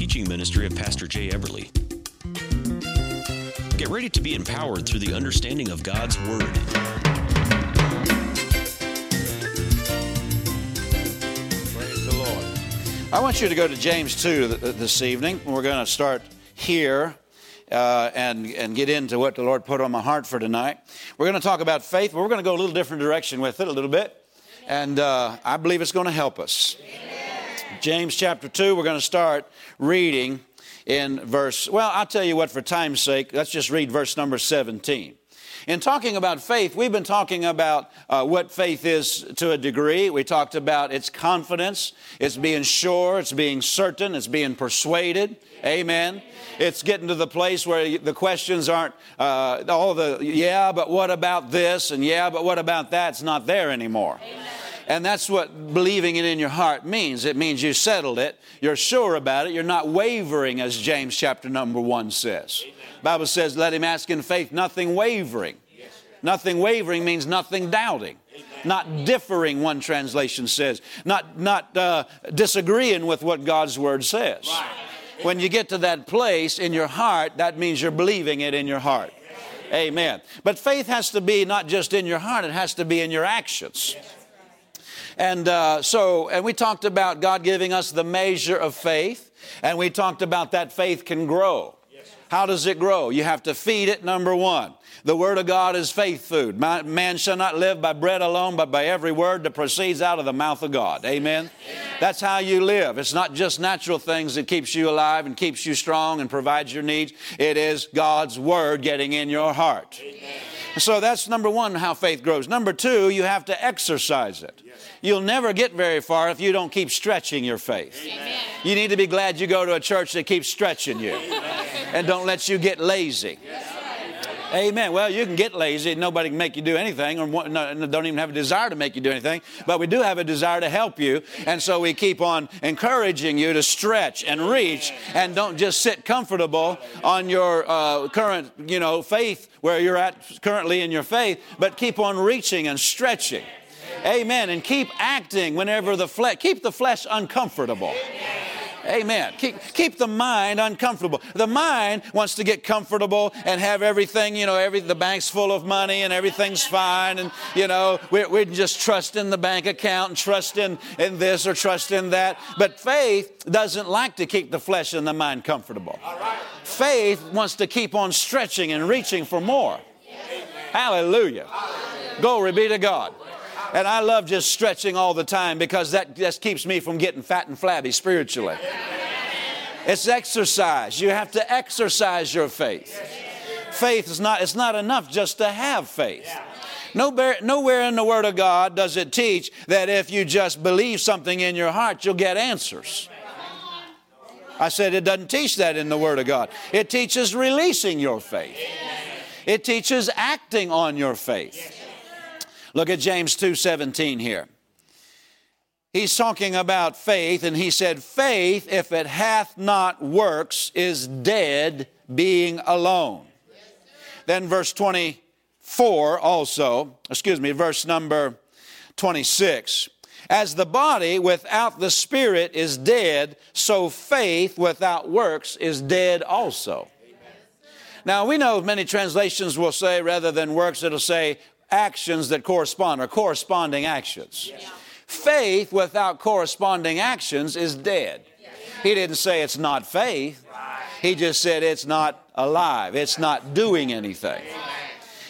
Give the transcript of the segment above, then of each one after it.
teaching ministry of Pastor Jay Everly. Get ready to be empowered through the understanding of God's Word. Praise the Lord. I want you to go to James 2 this evening. We're going to start here uh, and, and get into what the Lord put on my heart for tonight. We're going to talk about faith, but we're going to go a little different direction with it a little bit. And uh, I believe it's going to help us. James chapter 2, we're going to start reading in verse, well, I'll tell you what, for time's sake, let's just read verse number 17. In talking about faith, we've been talking about uh, what faith is to a degree. We talked about its confidence, it's being sure, it's being certain, it's being persuaded. Amen. It's getting to the place where the questions aren't uh, all the, yeah, but what about this? And yeah, but what about that? It's not there anymore. And that's what believing it in your heart means. It means you settled it, you're sure about it, you're not wavering, as James chapter number one says. Bible says, let him ask in faith, nothing wavering. Nothing wavering means nothing doubting. Not differing, one translation says. Not, not uh, disagreeing with what God's word says. When you get to that place in your heart, that means you're believing it in your heart. Amen. But faith has to be not just in your heart, it has to be in your actions. And uh, so, and we talked about God giving us the measure of faith, and we talked about that faith can grow. How does it grow? You have to feed it, number one. The Word of God is faith food. Man shall not live by bread alone, but by every word that proceeds out of the mouth of God. Amen? That's how you live. It's not just natural things that keeps you alive and keeps you strong and provides your needs. It is God's Word getting in your heart. So that's number one, how faith grows. Number two, you have to exercise it. You'll never get very far if you don't keep stretching your faith. You need to be glad you go to a church that keeps stretching you and don't let you get lazy. Amen. Well, you can get lazy. Nobody can make you do anything, or want- no, don't even have a desire to make you do anything. But we do have a desire to help you, and so we keep on encouraging you to stretch and reach, and don't just sit comfortable on your uh, current, you know, faith where you're at currently in your faith, but keep on reaching and stretching. Amen. And keep acting whenever the flesh, keep the flesh uncomfortable. Amen. Keep, keep the mind uncomfortable. The mind wants to get comfortable and have everything, you know, every, the bank's full of money and everything's fine. And, you know, we, we just trust in the bank account and trust in, in this or trust in that. But faith doesn't like to keep the flesh and the mind comfortable. Faith wants to keep on stretching and reaching for more. Hallelujah. Glory be to God. And I love just stretching all the time because that just keeps me from getting fat and flabby spiritually. It's exercise. You have to exercise your faith. Faith is not, it's not enough just to have faith. Nowhere, nowhere in the Word of God does it teach that if you just believe something in your heart, you'll get answers. I said it doesn't teach that in the Word of God. It teaches releasing your faith, it teaches acting on your faith. Look at James 2:17 here. He's talking about faith and he said faith if it hath not works is dead being alone. Then verse 24 also, excuse me, verse number 26. As the body without the spirit is dead, so faith without works is dead also. Now we know many translations will say rather than works it'll say actions that correspond or corresponding actions. Faith without corresponding actions is dead. He didn't say it's not faith. He just said it's not alive. It's not doing anything.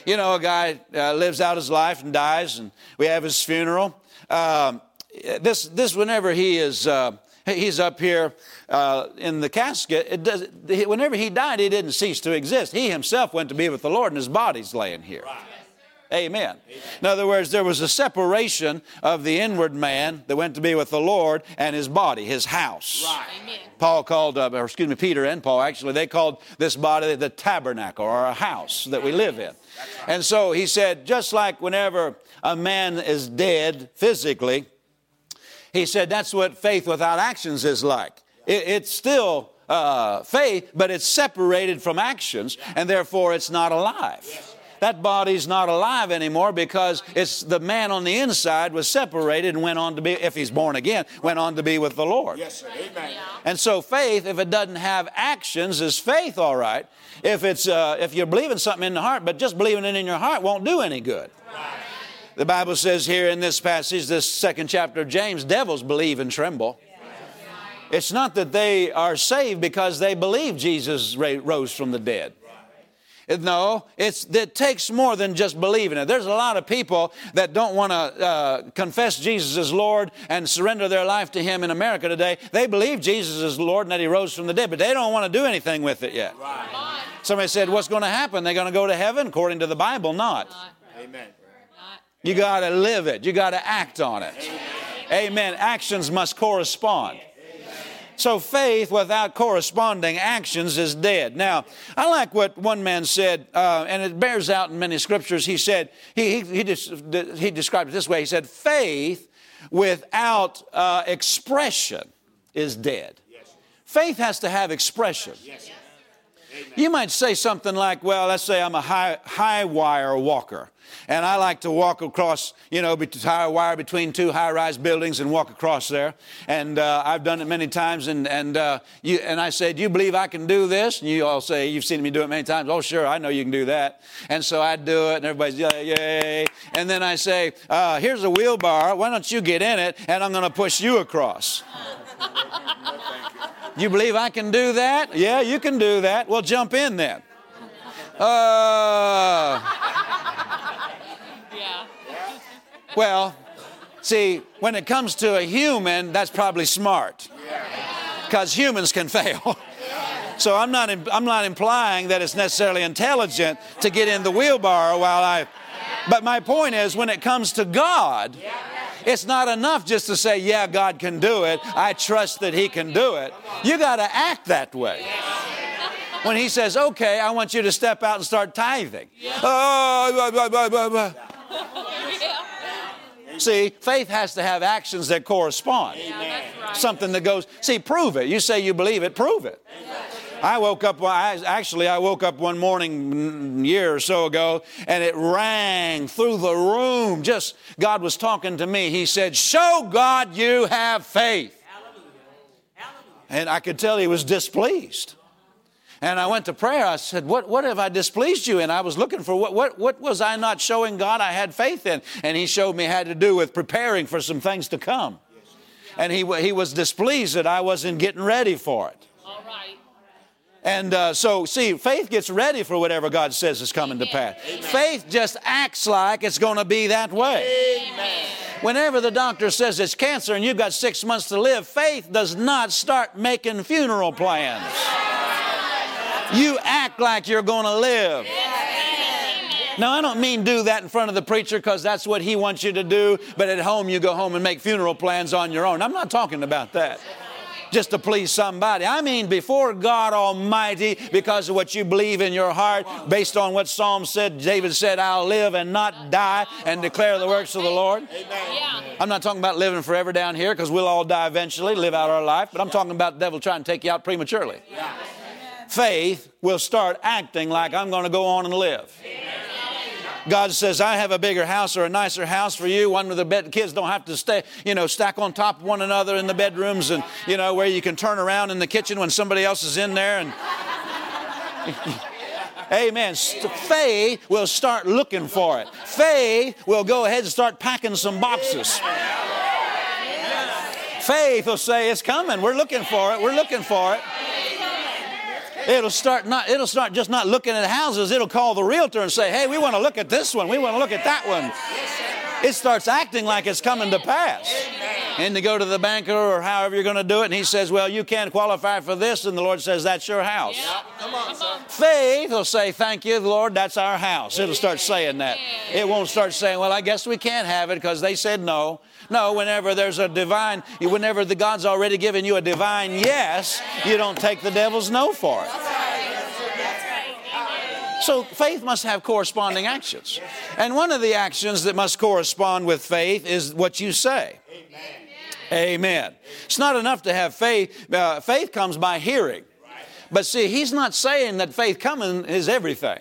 You know, a guy uh, lives out his life and dies, and we have his funeral. Um, this, this, whenever he is, uh, he's up here uh, in the casket. It does, whenever he died, he didn't cease to exist. He himself went to be with the Lord, and his body's laying here. Amen. In other words, there was a separation of the inward man that went to be with the Lord and his body, his house. Paul called, uh, or excuse me, Peter and Paul actually, they called this body the tabernacle or a house that we live in. And so he said, just like whenever a man is dead physically, he said that's what faith without actions is like. It, it's still uh, faith, but it's separated from actions, and therefore it's not alive. That body's not alive anymore because it's the man on the inside was separated and went on to be, if he's born again, went on to be with the Lord. Yes, sir. Amen. And so faith, if it doesn't have actions, is faith all right. If it's uh, if you're believing something in the heart, but just believing it in your heart won't do any good. The Bible says here in this passage, this second chapter of James, devils believe and tremble. It's not that they are saved because they believe Jesus rose from the dead. No, it's, it takes more than just believing it. There's a lot of people that don't want to uh, confess Jesus as Lord and surrender their life to Him in America today. They believe Jesus is Lord and that He rose from the dead, but they don't want to do anything with it yet. Right. Somebody said, What's going to happen? They're going to go to heaven? According to the Bible, not. Amen. You got to live it, you got to act on it. Amen. Actions must correspond. So faith without corresponding actions is dead. Now, I like what one man said, uh, and it bears out in many scriptures. He said, he, he, he, he described it this way. He said, faith without uh, expression is dead. Faith has to have expression. You might say something like, well, let's say I'm a high, high wire walker, and I like to walk across, you know, high wire between two high rise buildings and walk across there. And uh, I've done it many times, and, and, uh, you, and I say, Do you believe I can do this? And you all say, You've seen me do it many times. Oh, sure, I know you can do that. And so I do it, and everybody's, Yay. And then I say, uh, Here's a wheelbarrow. Why don't you get in it, and I'm going to push you across. You believe I can do that? Yeah, you can do that. Well, jump in then. Uh, Yeah. well, see, when it comes to a human, that's probably smart. Because humans can fail. So I'm not, I'm not implying that it's necessarily intelligent to get in the wheelbarrow while I. But my point is, when it comes to God, it's not enough just to say, yeah, God can do it. I trust that He can do it. You got to act that way. When He says, okay, I want you to step out and start tithing. Oh, blah, blah, blah, blah, blah. See, faith has to have actions that correspond. Something that goes, see, prove it. You say you believe it, prove it. I woke up, I, actually, I woke up one morning mm, a year or so ago and it rang through the room. Just, God was talking to me. He said, Show God you have faith. And I could tell he was displeased. And I went to prayer. I said, What, what have I displeased you in? I was looking for what, what, what was I not showing God I had faith in? And he showed me had to do with preparing for some things to come. And he, he was displeased that I wasn't getting ready for it. All right. And uh, so, see, faith gets ready for whatever God says is coming to pass. Faith just acts like it's going to be that way. Whenever the doctor says it's cancer and you've got six months to live, faith does not start making funeral plans. You act like you're going to live. Now, I don't mean do that in front of the preacher because that's what he wants you to do, but at home you go home and make funeral plans on your own. I'm not talking about that just to please somebody. I mean, before God Almighty, because of what you believe in your heart, based on what Psalm said, David said, I'll live and not die and declare the works of the Lord. Yeah. I'm not talking about living forever down here because we'll all die eventually, live out our life, but I'm talking about the devil trying to take you out prematurely. Faith will start acting like I'm going to go on and live. God says, I have a bigger house or a nicer house for you, one where the bed, kids don't have to stay, you know, stack on top of one another in the bedrooms and, you know, where you can turn around in the kitchen when somebody else is in there. And Amen. Faith will start looking for it. Faith will go ahead and start packing some boxes. Faith will say, It's coming. We're looking for it. We're looking for it. It'll start not it'll start just not looking at houses. It'll call the realtor and say, "Hey, we want to look at this one. We want to look at that one." It starts acting like it's coming to pass. And to go to the banker or however you're going to do it, and he says, "Well, you can't qualify for this," and the Lord says, "That's your house." Come on, son. Faith will say, Thank you, Lord, that's our house. It'll start saying that. It won't start saying, Well, I guess we can't have it because they said no. No, whenever there's a divine, whenever the God's already given you a divine yes, you don't take the devil's no for it. So faith must have corresponding actions. And one of the actions that must correspond with faith is what you say. Amen. It's not enough to have faith. Uh, faith comes by hearing. But see, he's not saying that faith coming is everything.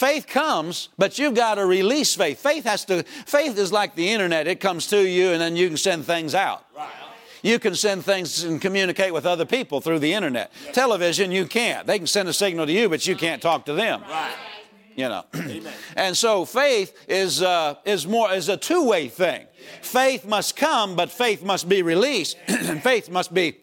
Faith comes, but you've got to release faith. Faith has to, faith is like the internet. It comes to you and then you can send things out. Right. You can send things and communicate with other people through the internet. Television, you can't. They can send a signal to you, but you can't talk to them. Right. You know. and so faith is, uh, is more, is a two-way thing. Faith must come, but faith must be released. and faith must be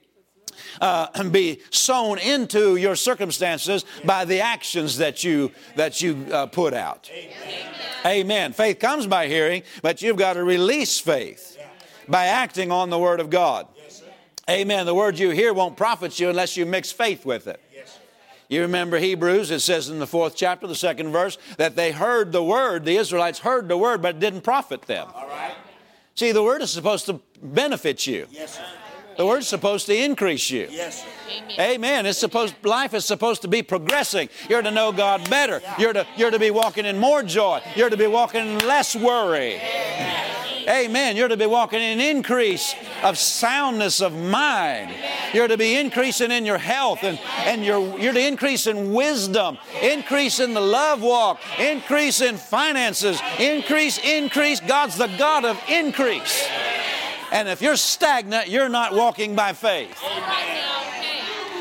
uh, be sown into your circumstances by the actions that you that you uh, put out. Amen. Amen. Faith comes by hearing, but you've got to release faith by acting on the Word of God. Amen. The word you hear won't profit you unless you mix faith with it. You remember Hebrews, it says in the fourth chapter, the second verse, that they heard the word, the Israelites heard the word, but it didn't profit them. All right. See, the word is supposed to benefit you. Yes, sir. The word's supposed to increase you. Yes, sir. Amen. It's supposed life is supposed to be progressing. You're to know God better. You're to you're to be walking in more joy. You're to be walking in less worry. Amen. You're to be walking in increase of soundness of mind. You're to be increasing in your health and, and you're, you're to increase in wisdom, increase in the love walk, increase in finances, increase, increase. God's the God of increase. And if you're stagnant, you're not walking by faith.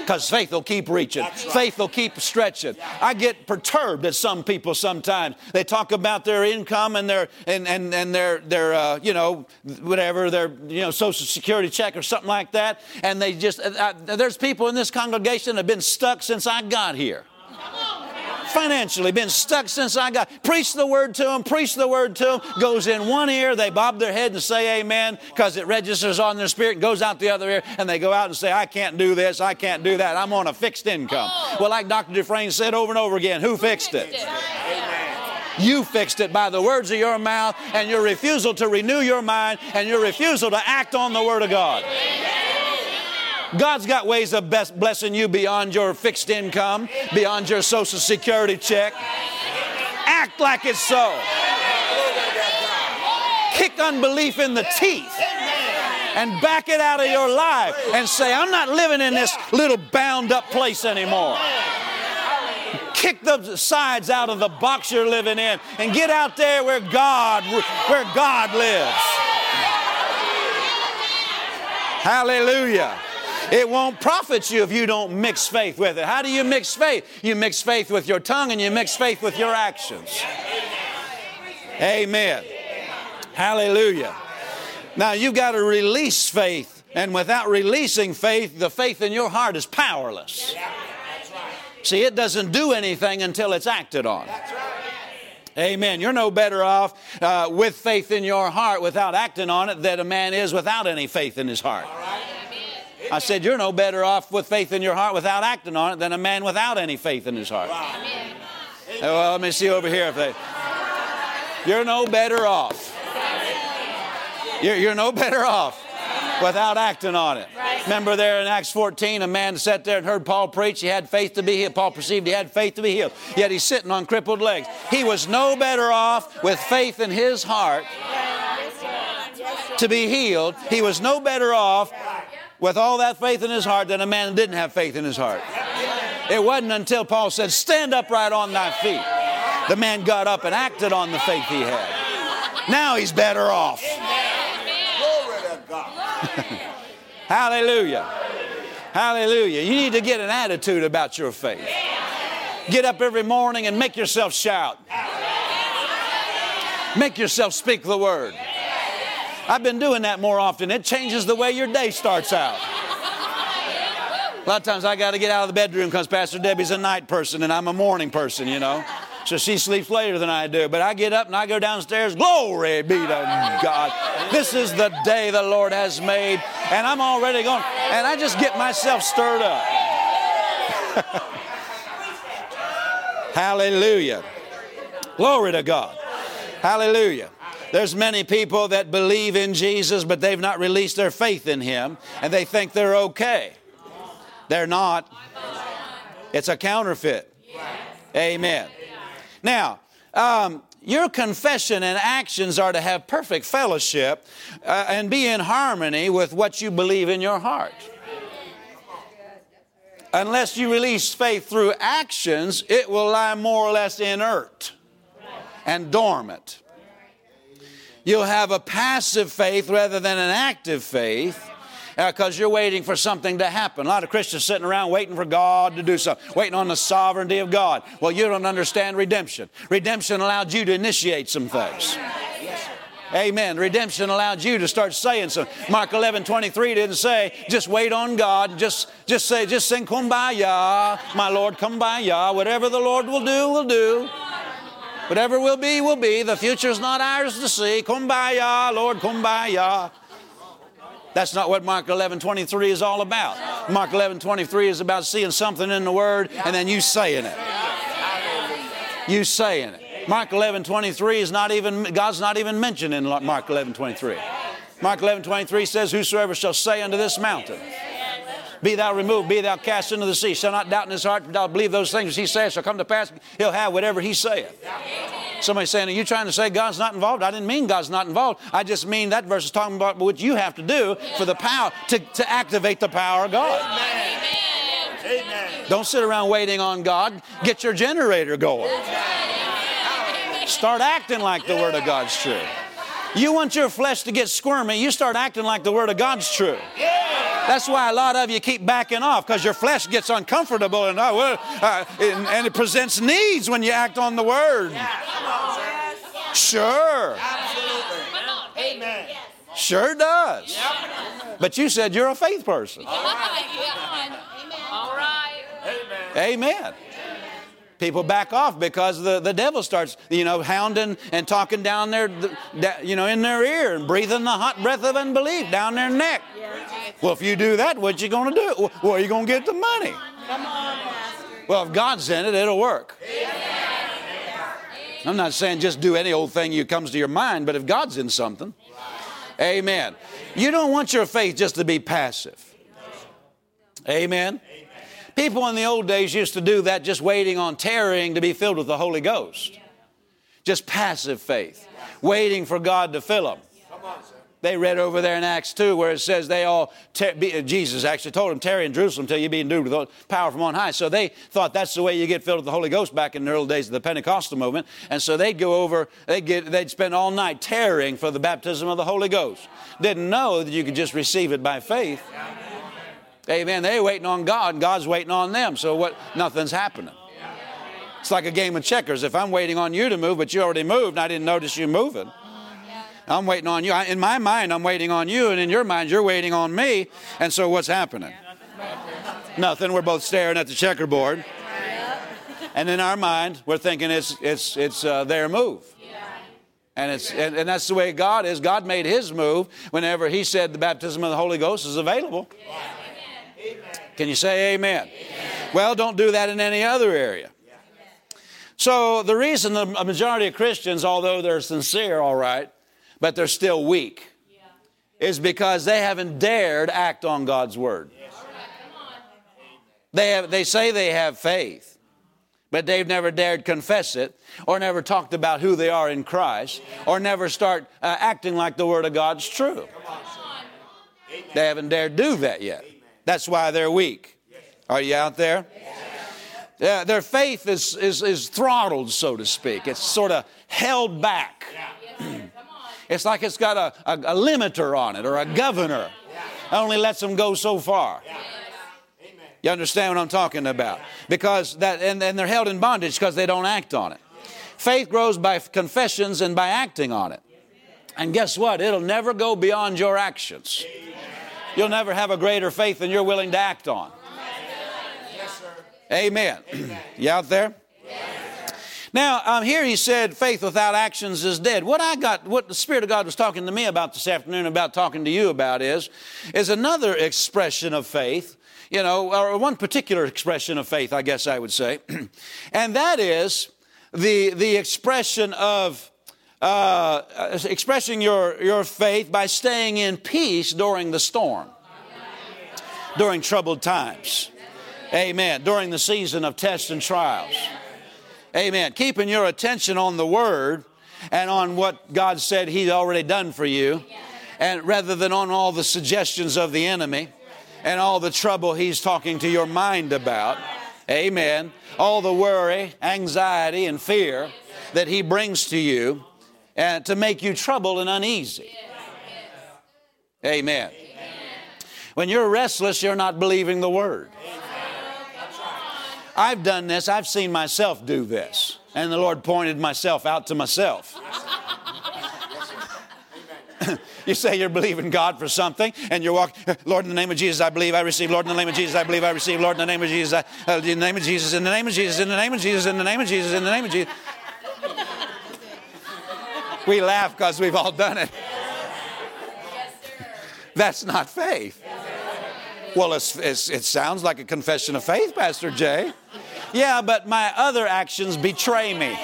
Because faith will keep reaching. Faith will keep stretching. I get perturbed at some people sometimes. They talk about their income and their and and, and their their uh, you know whatever their you know social security check or something like that, and they just uh, uh, there's people in this congregation that have been stuck since I got here financially, been stuck since I got. Preach the word to them, preach the word to them, goes in one ear, they bob their head and say amen because it registers on their spirit and goes out the other ear, and they go out and say, I can't do this, I can't do that, I'm on a fixed income. Well, like Dr. Dufresne said over and over again, who fixed it? You fixed it by the words of your mouth and your refusal to renew your mind and your refusal to act on the Word of God. God's got ways of blessing you beyond your fixed income, beyond your social security check. Act like it's so. Kick unbelief in the teeth and back it out of your life and say, I'm not living in this little bound up place anymore. Kick the sides out of the box you're living in and get out there where God where God lives. Hallelujah. It won't profit you if you don't mix faith with it. How do you mix faith? You mix faith with your tongue and you mix faith with your actions. Amen. Hallelujah. Now you've got to release faith, and without releasing faith, the faith in your heart is powerless. See, it doesn't do anything until it's acted on. Amen. You're no better off uh, with faith in your heart without acting on it than a man is without any faith in his heart. I said, You're no better off with faith in your heart without acting on it than a man without any faith in his heart. Well, let me see over here. If they, you're no better off. You're, you're no better off without acting on it. Remember there in Acts 14, a man sat there and heard Paul preach. He had faith to be healed. Paul perceived he had faith to be healed. Yet he's sitting on crippled legs. He was no better off with faith in his heart to be healed. He was no better off with all that faith in his heart than a man that didn't have faith in his heart. It wasn't until Paul said, Stand upright on thy feet. The man got up and acted on the faith he had. Now he's better off. Hallelujah. Hallelujah. You need to get an attitude about your faith. Get up every morning and make yourself shout. Make yourself speak the word. I've been doing that more often. It changes the way your day starts out. A lot of times I got to get out of the bedroom because Pastor Debbie's a night person and I'm a morning person, you know. So she sleeps later than I do. But I get up and I go downstairs. Glory be to God. This is the day the Lord has made. And I'm already going, and I just get myself stirred up. Hallelujah. Glory to God. Hallelujah. There's many people that believe in Jesus, but they've not released their faith in Him, and they think they're okay. They're not. It's a counterfeit. Amen. Now, um, your confession and actions are to have perfect fellowship uh, and be in harmony with what you believe in your heart. unless you release faith through actions, it will lie more or less inert and dormant. You'll have a passive faith rather than an active faith because uh, you're waiting for something to happen. A lot of Christians sitting around waiting for God to do something, waiting on the sovereignty of God. Well, you don't understand redemption. Redemption allowed you to initiate some things. Amen. Redemption allowed you to start saying so. Mark 11, 23 didn't say, just wait on God. Just, just say, just sing kumbaya, my Lord, kumbaya. Whatever the Lord will do, will do. Whatever will be, will be. The future's not ours to see. Kumbaya, Lord, kumbaya. That's not what Mark 11, 23 is all about. Mark 11, 23 is about seeing something in the Word and then you saying it. You saying it. Mark 11, 23 is not even, God's not even mentioned in Mark 11, 23. Mark 11, 23 says, Whosoever shall say unto this mountain, be thou removed, be thou cast into the sea, shall not doubt in his heart, but believe those things which he says shall come to pass, he'll have whatever he saith. Somebody saying, Are you trying to say God's not involved? I didn't mean God's not involved. I just mean that verse is talking about what you have to do for the power, to, to activate the power of God. Amen. Don't sit around waiting on God. Get your generator going. Start acting like the Word of God's true. You want your flesh to get squirmy, you start acting like the Word of God's true. That's why a lot of you keep backing off because your flesh gets uncomfortable and, uh, uh, and, and, it presents needs when you act on the Word. Sure. Amen. Sure does. But you said you're a faith person. All right. Amen people back off because the, the devil starts, you know, hounding and talking down their, you know, in their ear and breathing the hot breath of unbelief down their neck. Well, if you do that, what you going to do? Well, are you going to get the money? Come on, Well, if God's in it, it'll work. I'm not saying just do any old thing that comes to your mind, but if God's in something, amen. You don't want your faith just to be passive. Amen. People in the old days used to do that just waiting on tarrying to be filled with the Holy Ghost. Just passive faith, waiting for God to fill them. They read over there in Acts 2 where it says they all, Jesus actually told them, tarry in Jerusalem until you be endued with power from on high. So they thought that's the way you get filled with the Holy Ghost back in the early days of the Pentecostal movement. And so they'd go over, they'd, get, they'd spend all night tarrying for the baptism of the Holy Ghost. Didn't know that you could just receive it by faith. Amen. They're waiting on God, and God's waiting on them. So what? Nothing's happening. It's like a game of checkers. If I'm waiting on you to move, but you already moved, and I didn't notice you moving. I'm waiting on you. In my mind, I'm waiting on you, and in your mind, you're waiting on me. And so what's happening? Nothing. We're both staring at the checkerboard. And in our mind, we're thinking it's, it's, it's uh, their move. And, it's, and, and, that's the way God is. God made his move whenever he said the baptism of the Holy Ghost is available. Can you say amen? amen? Well, don't do that in any other area. So, the reason the majority of Christians, although they're sincere, all right, but they're still weak, is because they haven't dared act on God's word. They, have, they say they have faith, but they've never dared confess it, or never talked about who they are in Christ, or never start uh, acting like the Word of God's true. They haven't dared do that yet. That's why they're weak. Are you out there? Yeah, their faith is, is, is throttled, so to speak. It's sort of held back. it's like it's got a, a, a, limiter on it or a governor. Only lets them go so far. You understand what I'm talking about? Because that, and, and they're held in bondage because they don't act on it. Faith grows by confessions and by acting on it. And guess what? It'll never go beyond your actions. You'll never have a greater faith than you're willing to act on. Yes, Amen. you out there? Now, um, here he said, faith without actions is dead. What I got, what the Spirit of God was talking to me about this afternoon, about talking to you about is, is another expression of faith, you know, or one particular expression of faith, I guess I would say. and that is the, the expression of uh, expressing your, your faith by staying in peace during the storm, during troubled times. Amen. During the season of tests and trials. Amen. Keeping your attention on the Word and on what God said He'd already done for you, and rather than on all the suggestions of the enemy. and all the trouble He's talking to your mind about. Amen. All the worry, anxiety, and fear that He brings to you and to make you troubled and uneasy. Amen. When you're restless, you're not believing the Word. I've done this, I've seen myself do this, and the Lord pointed myself out to myself. you say you're believing God for something, and you're walking, Lord, in the name of Jesus, I believe I receive. Lord, in the name of Jesus, I believe I receive. Lord, in the name of Jesus, I, uh, in the name of Jesus, in the name of Jesus, in the name of Jesus, in the name of Jesus, in the name of Jesus. We laugh because we've all done it. That's not faith. Well, it's, it's, it sounds like a confession of faith, Pastor Jay. Yeah, but my other actions betray me.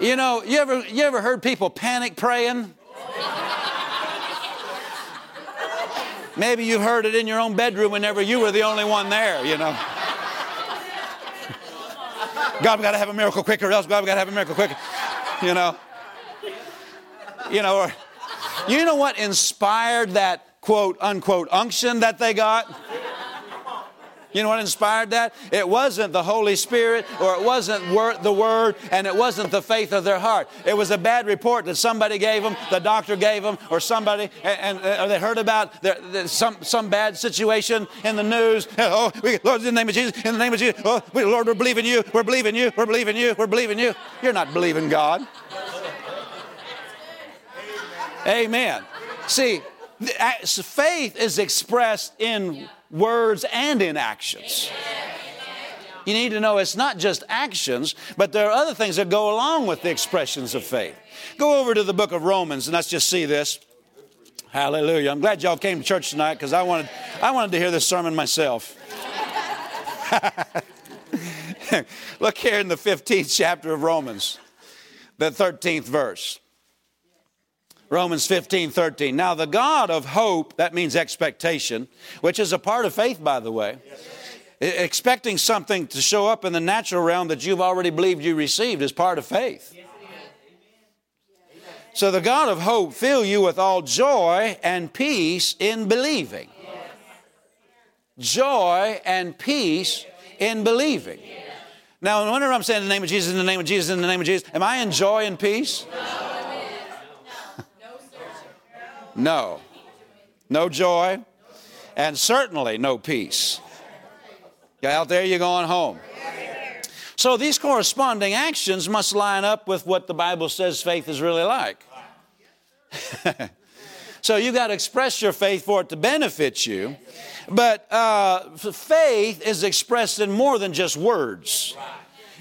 You know, you ever, you ever heard people panic praying? Maybe you heard it in your own bedroom whenever you were the only one there, you know. God, we got to have a miracle quicker, else God, we got to have a miracle quicker, you know. You know, or you know what inspired that quote unquote unction that they got? You know what inspired that? It wasn't the Holy Spirit or it wasn't wor- the Word and it wasn't the faith of their heart. It was a bad report that somebody gave them, the doctor gave them, or somebody, and, and or they heard about their, their, some, some bad situation in the news. Oh, we, Lord, in the name of Jesus, in the name of Jesus, oh, we, Lord, we're believing you, we're believing you, we're believing you, we're believing you. You're not believing God. Amen. See, faith is expressed in words and in actions. You need to know it's not just actions, but there are other things that go along with the expressions of faith. Go over to the book of Romans and let's just see this. Hallelujah. I'm glad y'all came to church tonight because I wanted, I wanted to hear this sermon myself. Look here in the 15th chapter of Romans, the 13th verse. Romans 15, 13. Now, the God of hope, that means expectation, which is a part of faith, by the way. Yes, Expecting something to show up in the natural realm that you've already believed you received is part of faith. Yes, so, the God of hope fill you with all joy and peace in believing. Yes. Joy and peace in believing. Now, whenever I'm saying in the name of Jesus, in the name of Jesus, in the name of Jesus, am I in joy and peace? No. No. No joy, and certainly no peace. Out there, you're going home. So these corresponding actions must line up with what the Bible says faith is really like. so you got to express your faith for it to benefit you. But uh, faith is expressed in more than just words.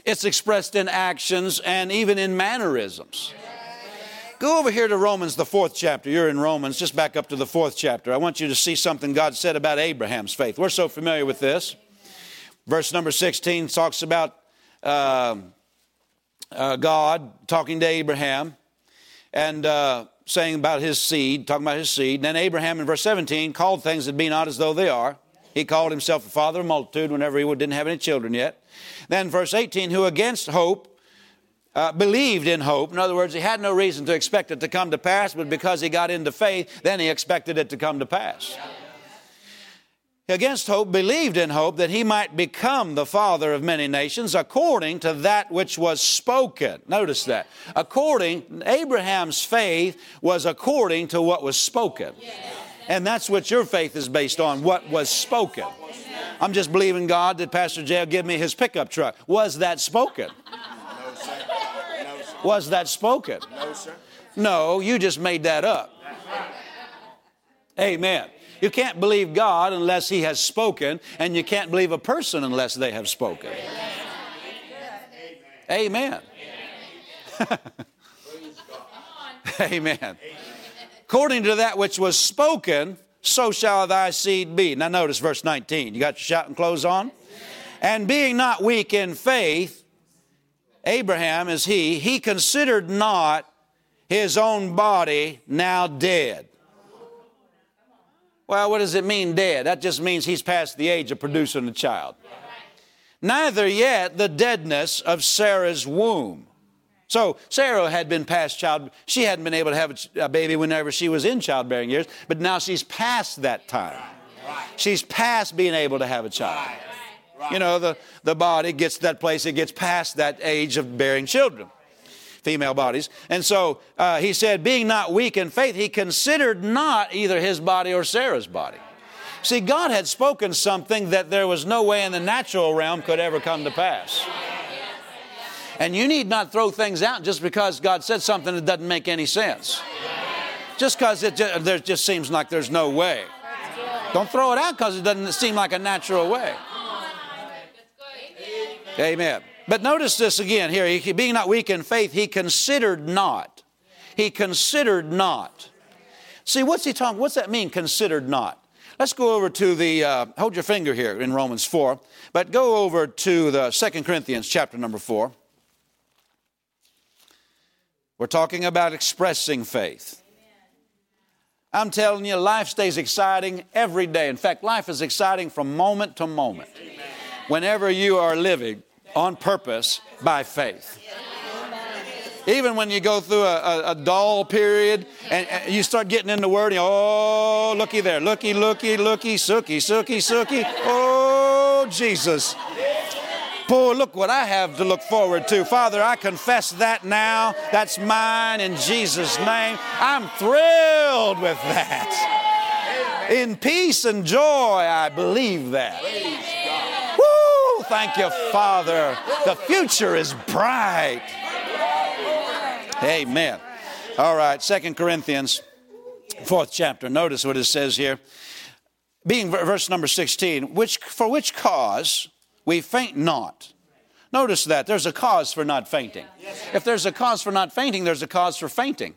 It's expressed in actions and even in mannerisms. Go over here to Romans, the fourth chapter. You're in Romans, just back up to the fourth chapter. I want you to see something God said about Abraham's faith. We're so familiar with this. Verse number 16 talks about uh, uh, God talking to Abraham and uh, saying about his seed, talking about his seed. And then Abraham in verse 17 called things that be not as though they are. He called himself a father of multitude whenever he didn't have any children yet. Then verse 18, who against hope uh, believed in hope. In other words, he had no reason to expect it to come to pass, but because he got into faith, then he expected it to come to pass. Against hope, believed in hope that he might become the father of many nations according to that which was spoken. Notice that. According, Abraham's faith was according to what was spoken. And that's what your faith is based on, what was spoken. I'm just believing God that Pastor Jay will give me his pickup truck. Was that spoken? Was that spoken? No, sir. No, you just made that up. Amen. You can't believe God unless He has spoken, and you can't believe a person unless they have spoken. Amen. Amen. According to that which was spoken, so shall thy seed be. Now, notice verse 19. You got your shouting clothes on? And being not weak in faith, Abraham is he, he considered not his own body now dead. Well, what does it mean dead? That just means he's past the age of producing a child. Neither yet the deadness of Sarah's womb. So Sarah had been past child. She hadn't been able to have a baby whenever she was in childbearing years, but now she's past that time. She's past being able to have a child. You know, the, the body gets to that place, it gets past that age of bearing children, female bodies. And so uh, he said, being not weak in faith, he considered not either his body or Sarah's body. See, God had spoken something that there was no way in the natural realm could ever come to pass. And you need not throw things out just because God said something that doesn't make any sense. Just because it just, there just seems like there's no way. Don't throw it out because it doesn't seem like a natural way. Amen. But notice this again here. He, being not weak in faith, he considered not. He considered not. See, what's he talking? What's that mean? Considered not. Let's go over to the. Uh, hold your finger here in Romans four, but go over to the Second Corinthians chapter number four. We're talking about expressing faith. I'm telling you, life stays exciting every day. In fact, life is exciting from moment to moment. Whenever you are living on purpose by faith. Even when you go through a, a, a dull period and, and, you start getting into word, and, oh, looky there, looky, looky, looky, sooky, sooky, sooky. Oh, Jesus. Boy, look what I have to look forward to. Father, I confess that now. That's mine in Jesus' name. I'm thrilled with that. In peace and joy, I believe that. Thank you, Father. The future is bright. Amen. All right, Second Corinthians, fourth chapter. Notice what it says here. Being verse number 16, which for which cause we faint not. Notice that there's a cause for not fainting. If there's a cause for not fainting, there's a cause for fainting.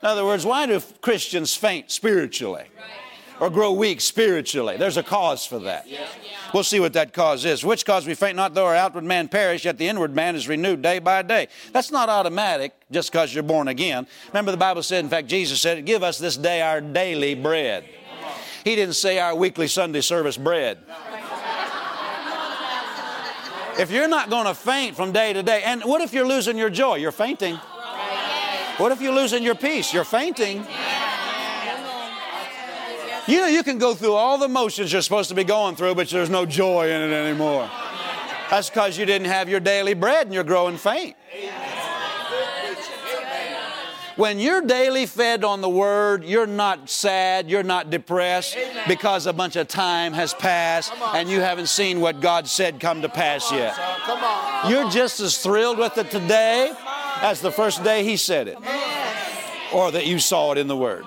In other words, why do Christians faint spiritually or grow weak spiritually? There's a cause for that. We'll see what that cause is. Which cause we faint not, though our outward man perish, yet the inward man is renewed day by day. That's not automatic just because you're born again. Remember, the Bible said, in fact, Jesus said, Give us this day our daily bread. He didn't say our weekly Sunday service bread if you're not going to faint from day to day, and what if you're losing your joy? You're fainting. What if you're losing your peace? You're fainting. You know, you can go through all the motions you're supposed to be going through, but there's no joy in it anymore. That's because you didn't have your daily bread and you're growing faint. When you're daily fed on the Word, you're not sad, you're not depressed because a bunch of time has passed and you haven't seen what God said come to pass yet. You're just as thrilled with it today as the first day He said it or that you saw it in the Word.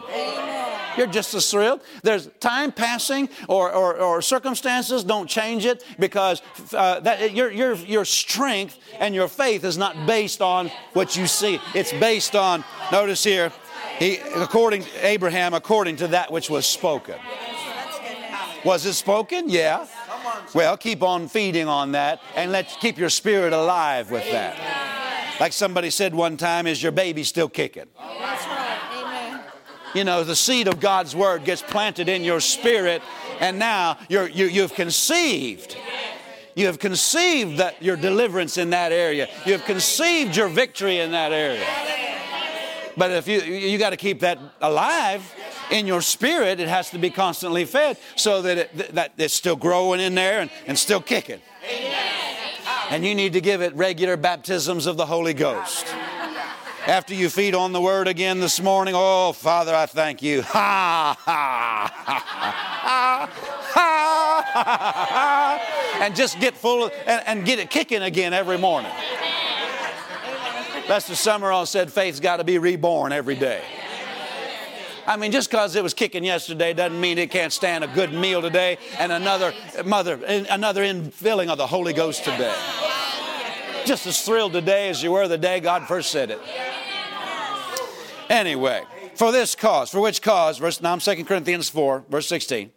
You're just as thrilled. There's time passing or, or, or circumstances don't change it because uh, that, your, your, your strength and your faith is not based on what you see. It's based on, notice here, he, according Abraham, according to that which was spoken. Was it spoken? Yeah. Well, keep on feeding on that and let's keep your spirit alive with that. Like somebody said one time, is your baby still kicking? You know, the seed of God's word gets planted in your spirit, and now you're, you, you've conceived. You have conceived that your deliverance in that area. You have conceived your victory in that area. But if you you got to keep that alive in your spirit, it has to be constantly fed so that it, that it's still growing in there and, and still kicking. And you need to give it regular baptisms of the Holy Ghost after you feed on the word again this morning, oh, Father, I thank you. Ha, ha, ha, ha, ha, ha, and just get full of, and, and get it kicking again every morning. Lester Sumrall said faith's got to be reborn every day. I mean, just because it was kicking yesterday doesn't mean it can't stand a good meal today and another mother, another infilling of the Holy Ghost today. Just as thrilled today as you were the day God first said it. Anyway, for this cause, for which cause, verse now I'm 2 Corinthians 4, verse 16.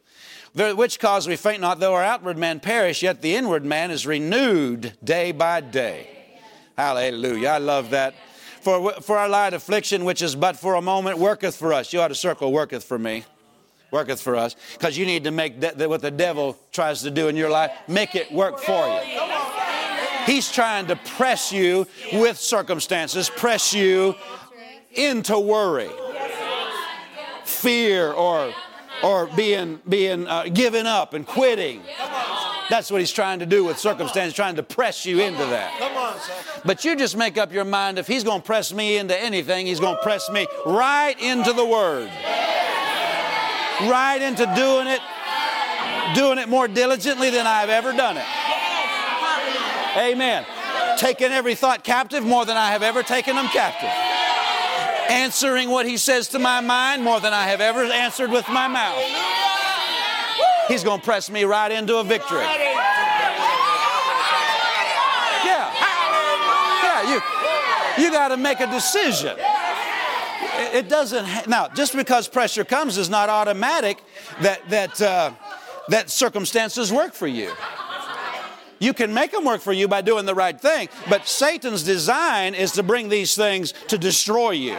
Which cause we faint not, though our outward man perish, yet the inward man is renewed day by day. Hallelujah. I love that. For, for our light affliction, which is but for a moment, worketh for us. You ought to circle worketh for me. Worketh for us. Because you need to make de- what the devil tries to do in your life, make it work for you. He's trying to press you with circumstances, press you into worry, fear, or or being being uh, giving up and quitting. That's what he's trying to do with circumstances, trying to press you into that. Come on, sir. But you just make up your mind if he's going to press me into anything, he's going to press me right into the Word. Right into doing it, doing it more diligently than I've ever done it. Amen. Taking every thought captive more than I have ever taken them captive. Answering what he says to my mind more than I have ever answered with my mouth. He's going to press me right into a victory. Yeah. Yeah, you, you got to make a decision. It, doesn't, now, just because pressure comes is not automatic that, that, uh, that circumstances work for you. You can make them work for you by doing the right thing, but Satan's design is to bring these things to destroy you,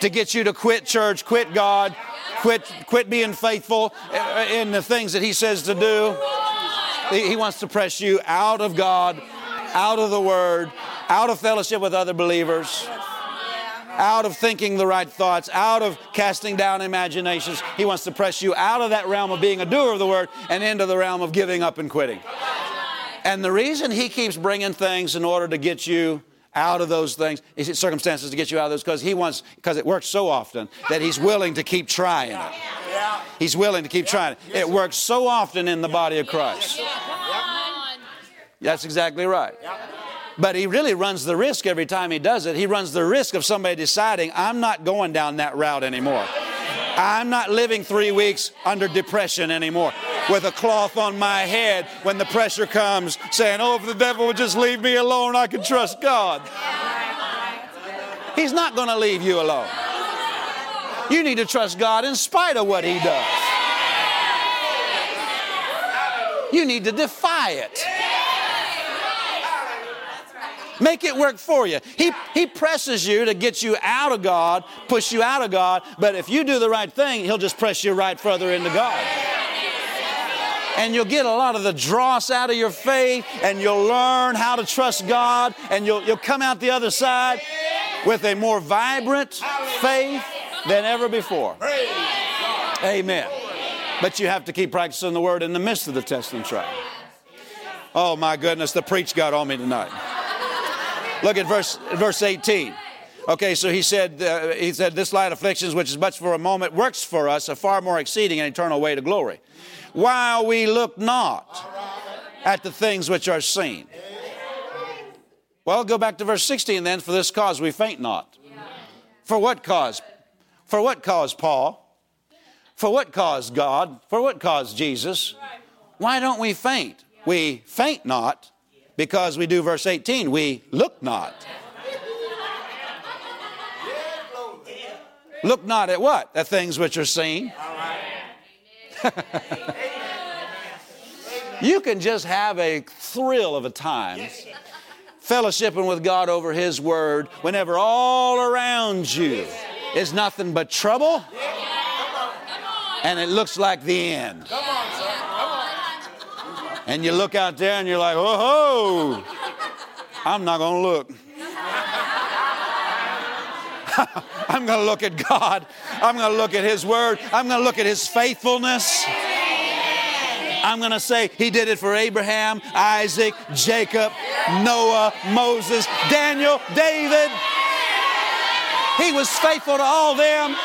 to get you to quit church, quit God, quit, quit being faithful uh, in the things that he says to do. He he wants to press you out of God, out of the Word, out of fellowship with other believers, out of thinking the right thoughts, out of casting down imaginations. He wants to press you out of that realm of being a doer of the Word and into the realm of giving up and quitting. And the reason he keeps bringing things in order to get you out of those things, is circumstances to get you out of those, because he wants, because it works so often that he's willing to keep trying it. He's willing to keep trying it. It works so often in the body of Christ. That's exactly right. But he really runs the risk every time he does it. He runs the risk of somebody deciding, I'm not going down that route anymore. I'm not living three weeks under depression anymore with a cloth on my head when the pressure comes, saying, Oh, if the devil would just leave me alone, I can trust God. He's not going to leave you alone. You need to trust God in spite of what He does. You need to defy it. Make it work for you. He, he presses you to get you out of God, push you out of God, but if you do the right thing, He'll just press you right further into God. And you'll get a lot of the dross out of your faith, and you'll learn how to trust God, and you'll, you'll come out the other side with a more vibrant faith than ever before. Amen. But you have to keep practicing the word in the midst of the test and trial. Oh my goodness, the preach got on me tonight. Look at verse verse 18. Okay, so he said uh, he said this light afflictions, which is much for a moment, works for us a far more exceeding and eternal way to glory, while we look not at the things which are seen. Well, go back to verse 16 then. For this cause we faint not. For what cause? For what cause, Paul? For what cause, God? For what cause, Jesus? Why don't we faint? We faint not because we do verse 18. We look not. Look not at what? At things which are seen. you can just have a thrill of a time fellowshipping with God over His Word whenever all around you is nothing but trouble and it looks like the end. And you look out there and you're like, oh, I'm not going to look. I'm going to look at God. I'm going to look at His Word. I'm going to look at His faithfulness. I'm going to say He did it for Abraham, Isaac, Jacob, Noah, Moses, Daniel, David. He was faithful to all them.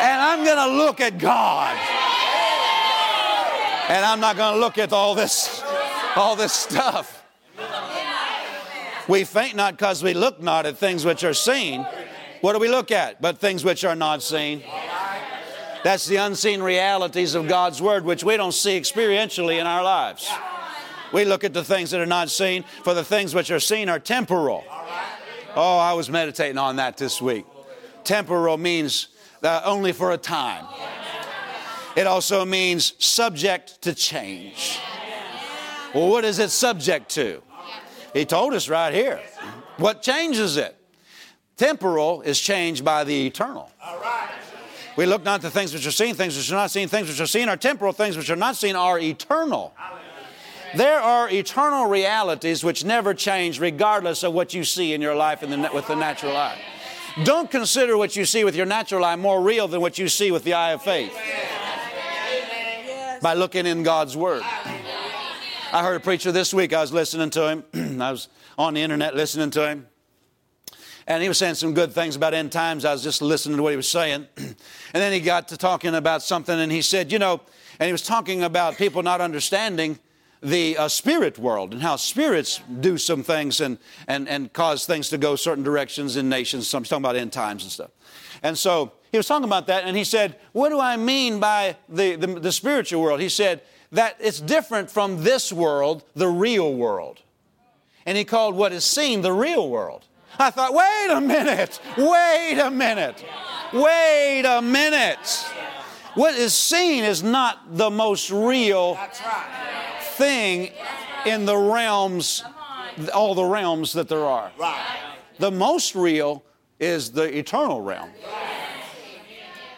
And I'm going to look at God. And I'm not going to look at all this, all this stuff. We faint not because we look not at things which are seen. What do we look at? But things which are not seen. That's the unseen realities of God's Word, which we don't see experientially in our lives. We look at the things that are not seen, for the things which are seen are temporal. Oh, I was meditating on that this week. Temporal means uh, only for a time. It also means subject to change. Well, what is it subject to? He told us right here. What changes it? Temporal is changed by the eternal. We look not to things which are seen, things which are not seen, things which are seen are temporal, things which are not seen are eternal. There are eternal realities which never change regardless of what you see in your life in the, with the natural eye. Don't consider what you see with your natural eye more real than what you see with the eye of faith by looking in God's Word. I heard a preacher this week, I was listening to him. I was on the internet listening to him. And he was saying some good things about end times. I was just listening to what he was saying. and then he got to talking about something, and he said, You know, and he was talking about people not understanding the uh, spirit world and how spirits do some things and, and, and cause things to go certain directions in nations. So I'm talking about end times and stuff. And so he was talking about that, and he said, What do I mean by the, the, the spiritual world? He said, That it's different from this world, the real world. And he called what is seen the real world. I thought, wait a minute, wait a minute, wait a minute. What is seen is not the most real thing in the realms, all the realms that there are. The most real is the eternal realm,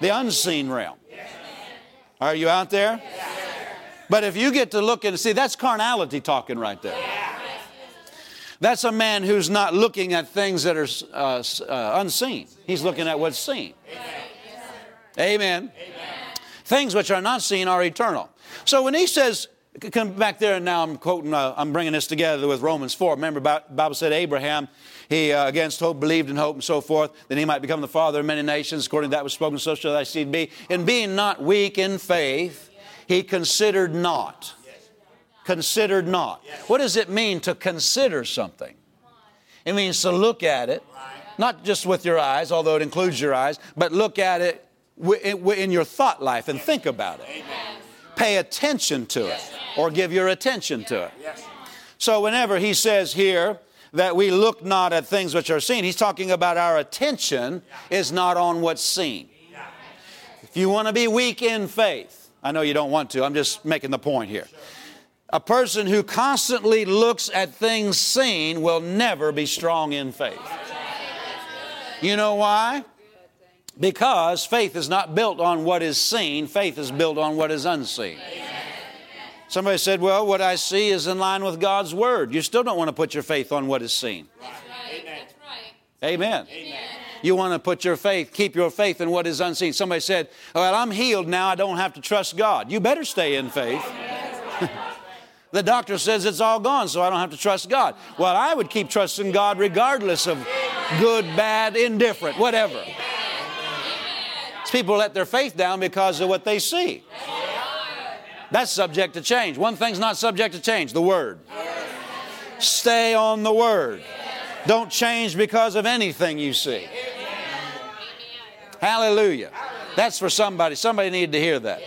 the unseen realm. Are you out there? But if you get to look and see, that's carnality talking right there. That's a man who's not looking at things that are uh, uh, unseen. He's looking at what's seen. Amen. Amen. Things which are not seen are eternal. So when he says, come back there and now I'm quoting, uh, I'm bringing this together with Romans 4. Remember, Bible said Abraham, he uh, against hope believed in hope and so forth, that he might become the father of many nations. According to that was spoken, so shall thy seed be. And being not weak in faith, he considered not. Considered not. What does it mean to consider something? It means to look at it, not just with your eyes, although it includes your eyes, but look at it in your thought life and think about it. Pay attention to it or give your attention to it. So, whenever he says here that we look not at things which are seen, he's talking about our attention is not on what's seen. If you want to be weak in faith, I know you don't want to, I'm just making the point here. A person who constantly looks at things seen will never be strong in faith. You know why? Because faith is not built on what is seen, faith is built on what is unseen. Somebody said, Well, what I see is in line with God's Word. You still don't want to put your faith on what is seen. Amen. Amen. You want to put your faith, keep your faith in what is unseen. Somebody said, Well, I'm healed now, I don't have to trust God. You better stay in faith. the doctor says it's all gone, so I don't have to trust God. Well, I would keep trusting God regardless of good, bad, indifferent, whatever people let their faith down because of what they see. That's subject to change. One thing's not subject to change the Word. Stay on the Word. Don't change because of anything you see. Hallelujah. That's for somebody. Somebody needed to hear that.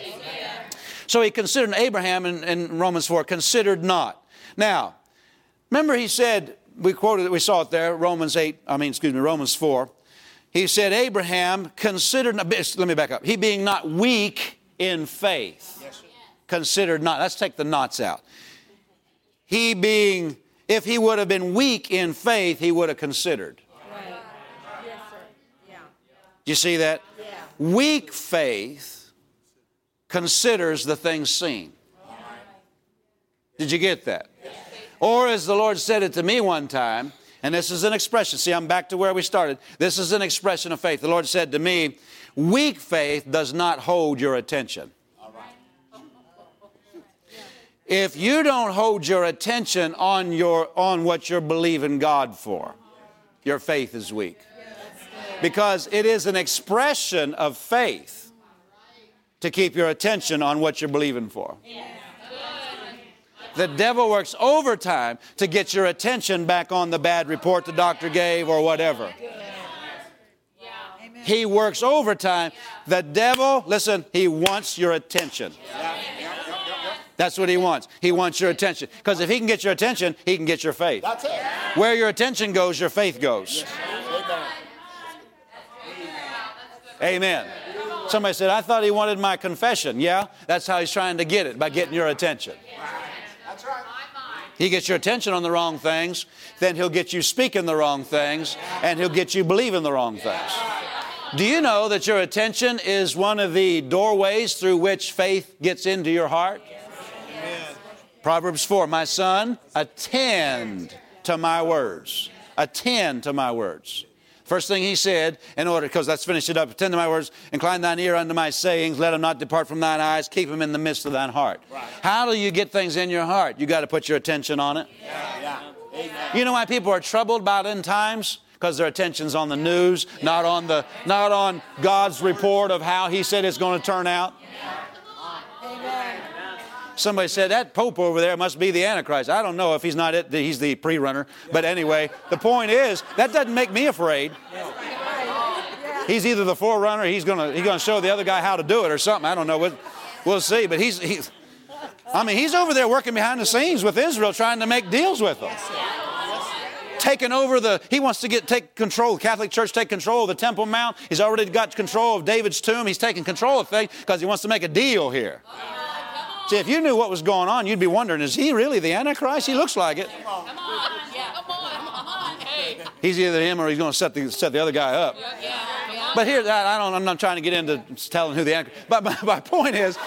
So he considered Abraham in, in Romans 4, considered not. Now, remember he said, we quoted it, we saw it there, Romans 8, I mean, excuse me, Romans 4 he said, Abraham considered, let me back up. He being not weak in faith, yes, considered not. Let's take the knots out. He being, if he would have been weak in faith, he would have considered. You see that? Weak faith considers the things seen. Did you get that? Or as the Lord said it to me one time, and this is an expression. See, I'm back to where we started. This is an expression of faith. The Lord said to me, Weak faith does not hold your attention. If you don't hold your attention on, your, on what you're believing God for, your faith is weak. Because it is an expression of faith to keep your attention on what you're believing for. The devil works overtime to get your attention back on the bad report the doctor gave or whatever. He works overtime. The devil, listen, he wants your attention. That's what he wants. He wants your attention. Because if he can get your attention, he can get your faith. That's it. Where your attention goes, your faith goes. Amen. Somebody said, I thought he wanted my confession. Yeah, that's how he's trying to get it, by getting your attention. That's right. He gets your attention on the wrong things, then he'll get you speaking the wrong things, and he'll get you believing the wrong things. Do you know that your attention is one of the doorways through which faith gets into your heart? Proverbs 4, my son, attend to my words. Attend to my words. First thing he said, in order, because let's finish it up, attend to my words, incline thine ear unto my sayings, let them not depart from thine eyes, keep them in the midst of thine heart. How do you get things in your heart? You got to put your attention on it. Yeah. Yeah. You know why people are troubled about end times? Because their attention's on the news, not on the not on God's report of how He said it's going to turn out. Somebody said that Pope over there must be the Antichrist. I don't know if he's not it, he's the pre-runner. But anyway, the point is that doesn't make me afraid. He's either the forerunner, he's gonna he's gonna show the other guy how to do it or something. I don't know. We'll, we'll see. But he's he's I mean he's over there working behind the scenes with Israel, trying to make deals with them. Taking over the, he wants to get take control. The Catholic Church take control of the Temple Mount. He's already got control of David's tomb. He's taking control of things because he wants to make a deal here. See, if you knew what was going on, you'd be wondering, is he really the Antichrist? He looks like it. Come on. Yeah. Come on. Come on. Hey. He's either him or he's going to set the, set the other guy up. Yeah. Yeah. But here, I don't, I'm not trying to get into telling who the Antichrist, but my, my point is,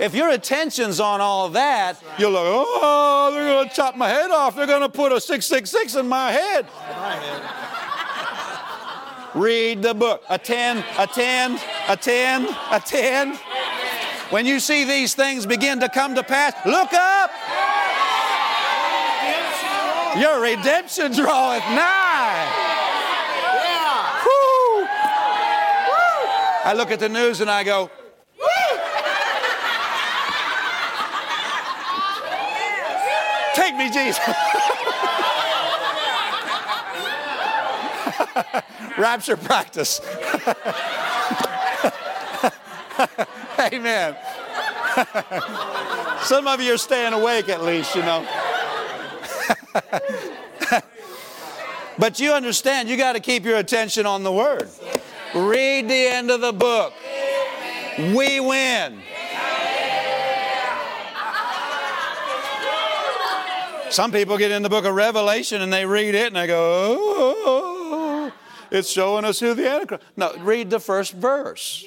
if your attention's on all that, you're like, oh, they're going to chop my head off. They're going to put a 666 in my head. Read the book. Attend, attend, attend, attend. When you see these things begin to come to pass, look up. Your redemption draweth nigh. Woo. I look at the news and I go, Take me, Jesus. Rapture practice. Amen. Some of you are staying awake at least, you know. but you understand, you got to keep your attention on the Word. Read the end of the book. We win. Some people get in the book of Revelation and they read it and they go, oh, it's showing us who the Antichrist. No, read the first verse.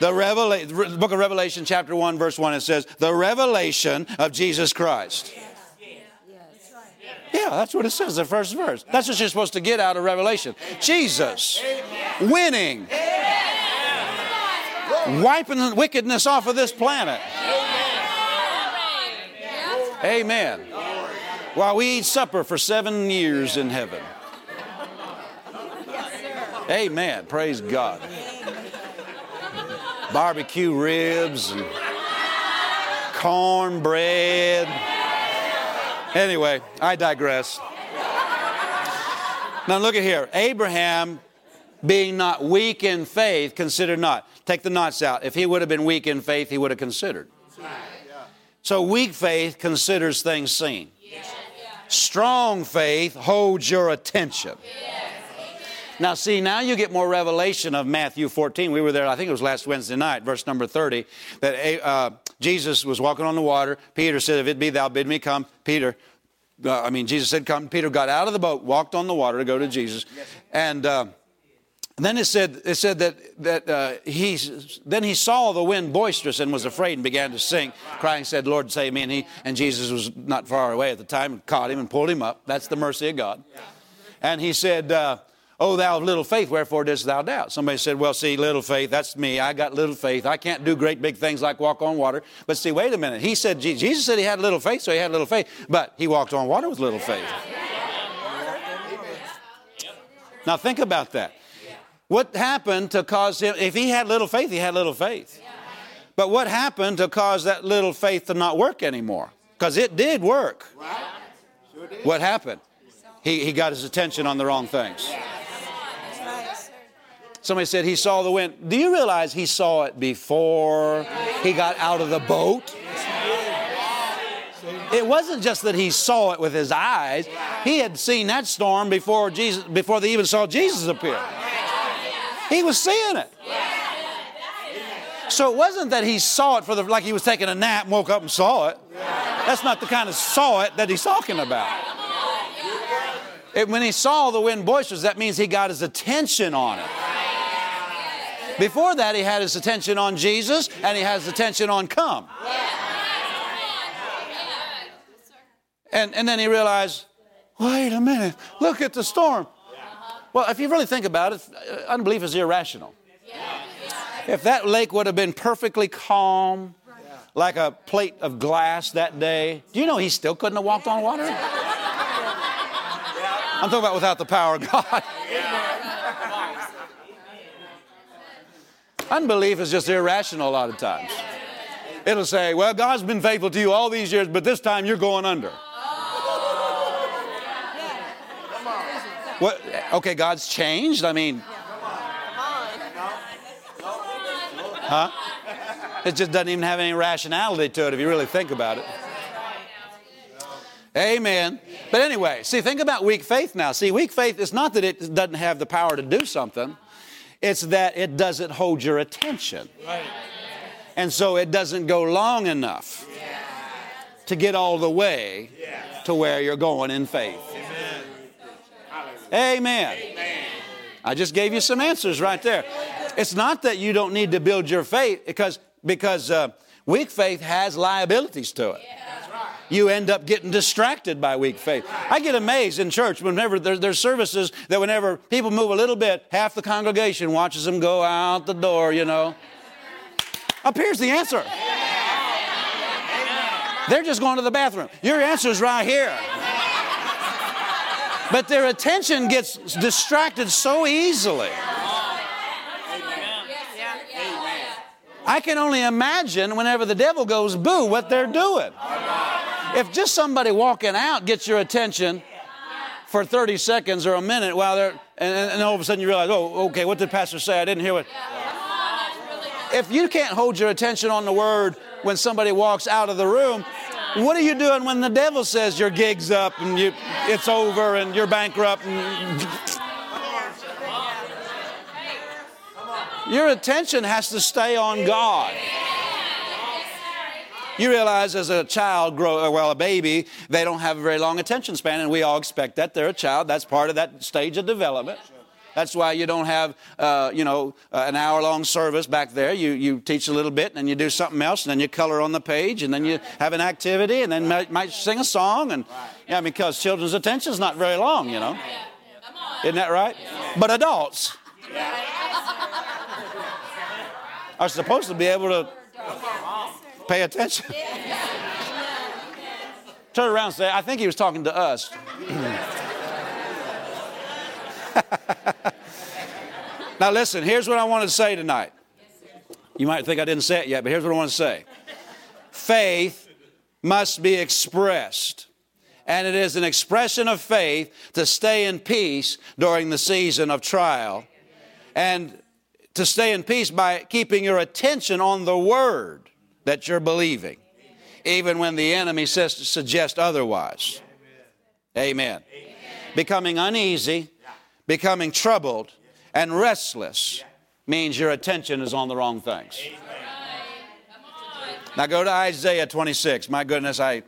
The, Revela- the book of Revelation, chapter 1, verse 1, it says, The revelation of Jesus Christ. Yeah, that's what it says, the first verse. That's what you're supposed to get out of Revelation. Jesus winning, wiping the wickedness off of this planet. Amen. While we eat supper for seven years in heaven. Amen. Praise God. Barbecue ribs and cornbread. Anyway, I digress. Now look at here. Abraham, being not weak in faith, considered not. Take the knots out. If he would have been weak in faith, he would have considered. So weak faith considers things seen. Strong faith holds your attention. Now, see, now you get more revelation of Matthew 14. We were there, I think it was last Wednesday night, verse number 30, that uh, Jesus was walking on the water. Peter said, If it be thou, bid me come. Peter, uh, I mean, Jesus said, Come. Peter got out of the boat, walked on the water to go to Jesus. And. Uh, then it said, it said that, that uh, he, then he saw the wind boisterous and was afraid and began to sink, crying, said, Lord, save me. And, he, and Jesus was not far away at the time and caught him and pulled him up. That's the mercy of God. And he said, uh, Oh, thou of little faith, wherefore didst thou doubt? Somebody said, Well, see, little faith, that's me. I got little faith. I can't do great big things like walk on water. But see, wait a minute. He said, Jesus said he had little faith, so he had little faith. But he walked on water with little faith. Now think about that. What happened to cause him, if he had little faith, he had little faith. But what happened to cause that little faith to not work anymore? Because it did work. What happened? He, he got his attention on the wrong things. Somebody said he saw the wind. Do you realize he saw it before he got out of the boat? It wasn't just that he saw it with his eyes. He had seen that storm before Jesus before they even saw Jesus appear. He was seeing it. So it wasn't that he saw it for the like he was taking a nap woke up and saw it. That's not the kind of saw it that he's talking about. It, when he saw the wind boisterous, that means he got his attention on it. Before that, he had his attention on Jesus and he has attention on come. And, and then he realized, wait a minute, look at the storm. Well, if you really think about it, unbelief is irrational. If that lake would have been perfectly calm, like a plate of glass that day, do you know he still couldn't have walked on water? I'm talking about without the power of God. Unbelief is just irrational a lot of times. It'll say, Well, God's been faithful to you all these years, but this time you're going under. What? Okay, God's changed. I mean, huh? It just doesn't even have any rationality to it if you really think about it. Amen. But anyway, see, think about weak faith now. See, weak faith is not that it doesn't have the power to do something, it's that it doesn't hold your attention. And so it doesn't go long enough to get all the way to where you're going in faith. Amen. I just gave you some answers right there. It's not that you don't need to build your faith because because uh, weak faith has liabilities to it. You end up getting distracted by weak faith. I get amazed in church whenever there, there's services that whenever people move a little bit, half the congregation watches them go out the door, you know. Up here's the answer. They're just going to the bathroom. Your answer's right here. But their attention gets distracted so easily. I can only imagine whenever the devil goes boo what they're doing. If just somebody walking out gets your attention for 30 seconds or a minute while they're, and, and all of a sudden you realize, oh, okay, what did pastor say? I didn't hear what. If you can't hold your attention on the word when somebody walks out of the room, what are you doing when the devil says your gig's up and you, it's over and you're bankrupt? And, your attention has to stay on God. You realize as a child grow well a baby they don't have a very long attention span and we all expect that they're a child. That's part of that stage of development. That's why you don't have uh, you know uh, an hour long service back there. You, you teach a little bit and then you do something else and then you color on the page and then you have an activity and then might, might sing a song and yeah because children's attention is not very long you know. Isn't that right? But adults are supposed to be able to pay attention. Turn around and say, I think he was talking to us. now, listen, here's what I want to say tonight. You might think I didn't say it yet, but here's what I want to say faith must be expressed. And it is an expression of faith to stay in peace during the season of trial. And to stay in peace by keeping your attention on the word that you're believing, even when the enemy says to suggest otherwise. Amen. Amen. Becoming uneasy, becoming troubled, and restless means your attention is on the wrong things. Now go to Isaiah 26. My goodness, I,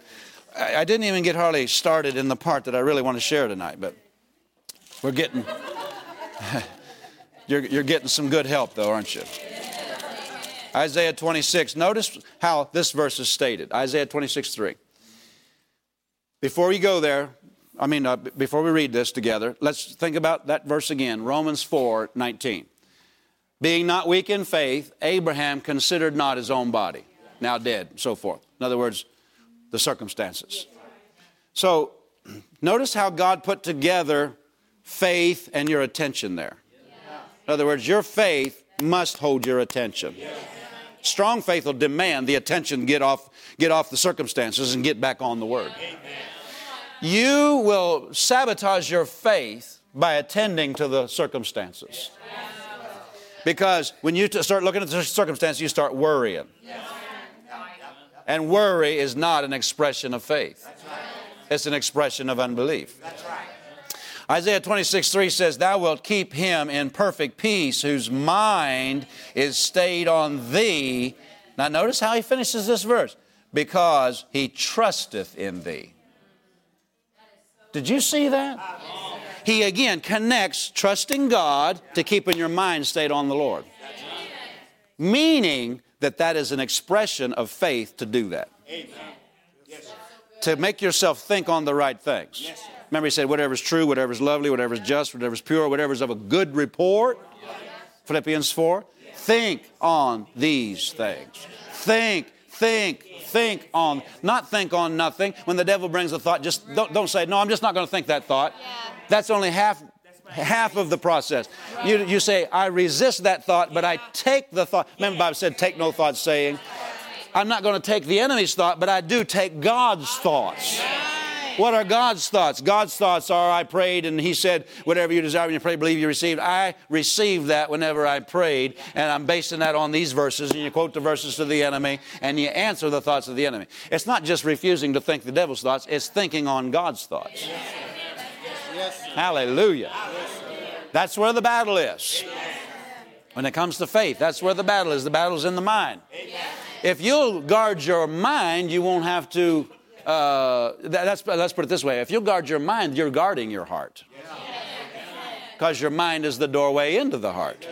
I didn't even get hardly started in the part that I really want to share tonight, but we're getting. You're, you're getting some good help, though, aren't you? Isaiah 26. Notice how this verse is stated Isaiah 26, 3. Before we go there, I mean, uh, before we read this together, let's think about that verse again Romans 4, 19. Being not weak in faith, Abraham considered not his own body, now dead, so forth. In other words, the circumstances. So, notice how God put together faith and your attention there. In other words, your faith must hold your attention. Strong faith will demand the attention get off, get off the circumstances and get back on the Word. You will sabotage your faith by attending to the circumstances. Because when you start looking at the circumstances, you start worrying. And worry is not an expression of faith, it's an expression of unbelief. Isaiah 26, 3 says, Thou wilt keep him in perfect peace, whose mind is stayed on thee. Now, notice how he finishes this verse because he trusteth in thee. Did you see that? He again connects trusting God to keeping your mind stayed on the Lord. Meaning that that is an expression of faith to do that. to make yourself think on the right things. Remember, he said, whatever's true, whatever's lovely, whatever's just, whatever's pure, whatever's of a good report. Philippians 4. Think on these things. Think, think, think on, not think on nothing. When the devil brings a thought, just don't, don't say, no, I'm just not going to think that thought. That's only half half of the process. You, you say, I resist that thought, but I take the thought. Remember, Bible said, take no thought saying. I'm not going to take the enemy's thought, but I do take God's thoughts. What are God's thoughts? God's thoughts are I prayed and He said, whatever you desire when you pray, believe you received. I received that whenever I prayed, and I'm basing that on these verses. And you quote the verses to the enemy and you answer the thoughts of the enemy. It's not just refusing to think the devil's thoughts, it's thinking on God's thoughts. Hallelujah. That's where the battle is. When it comes to faith, that's where the battle is. The battle's in the mind. If you'll guard your mind, you won't have to. Uh, that, let's put it this way if you'll guard your mind, you're guarding your heart. Because your mind is the doorway into the heart.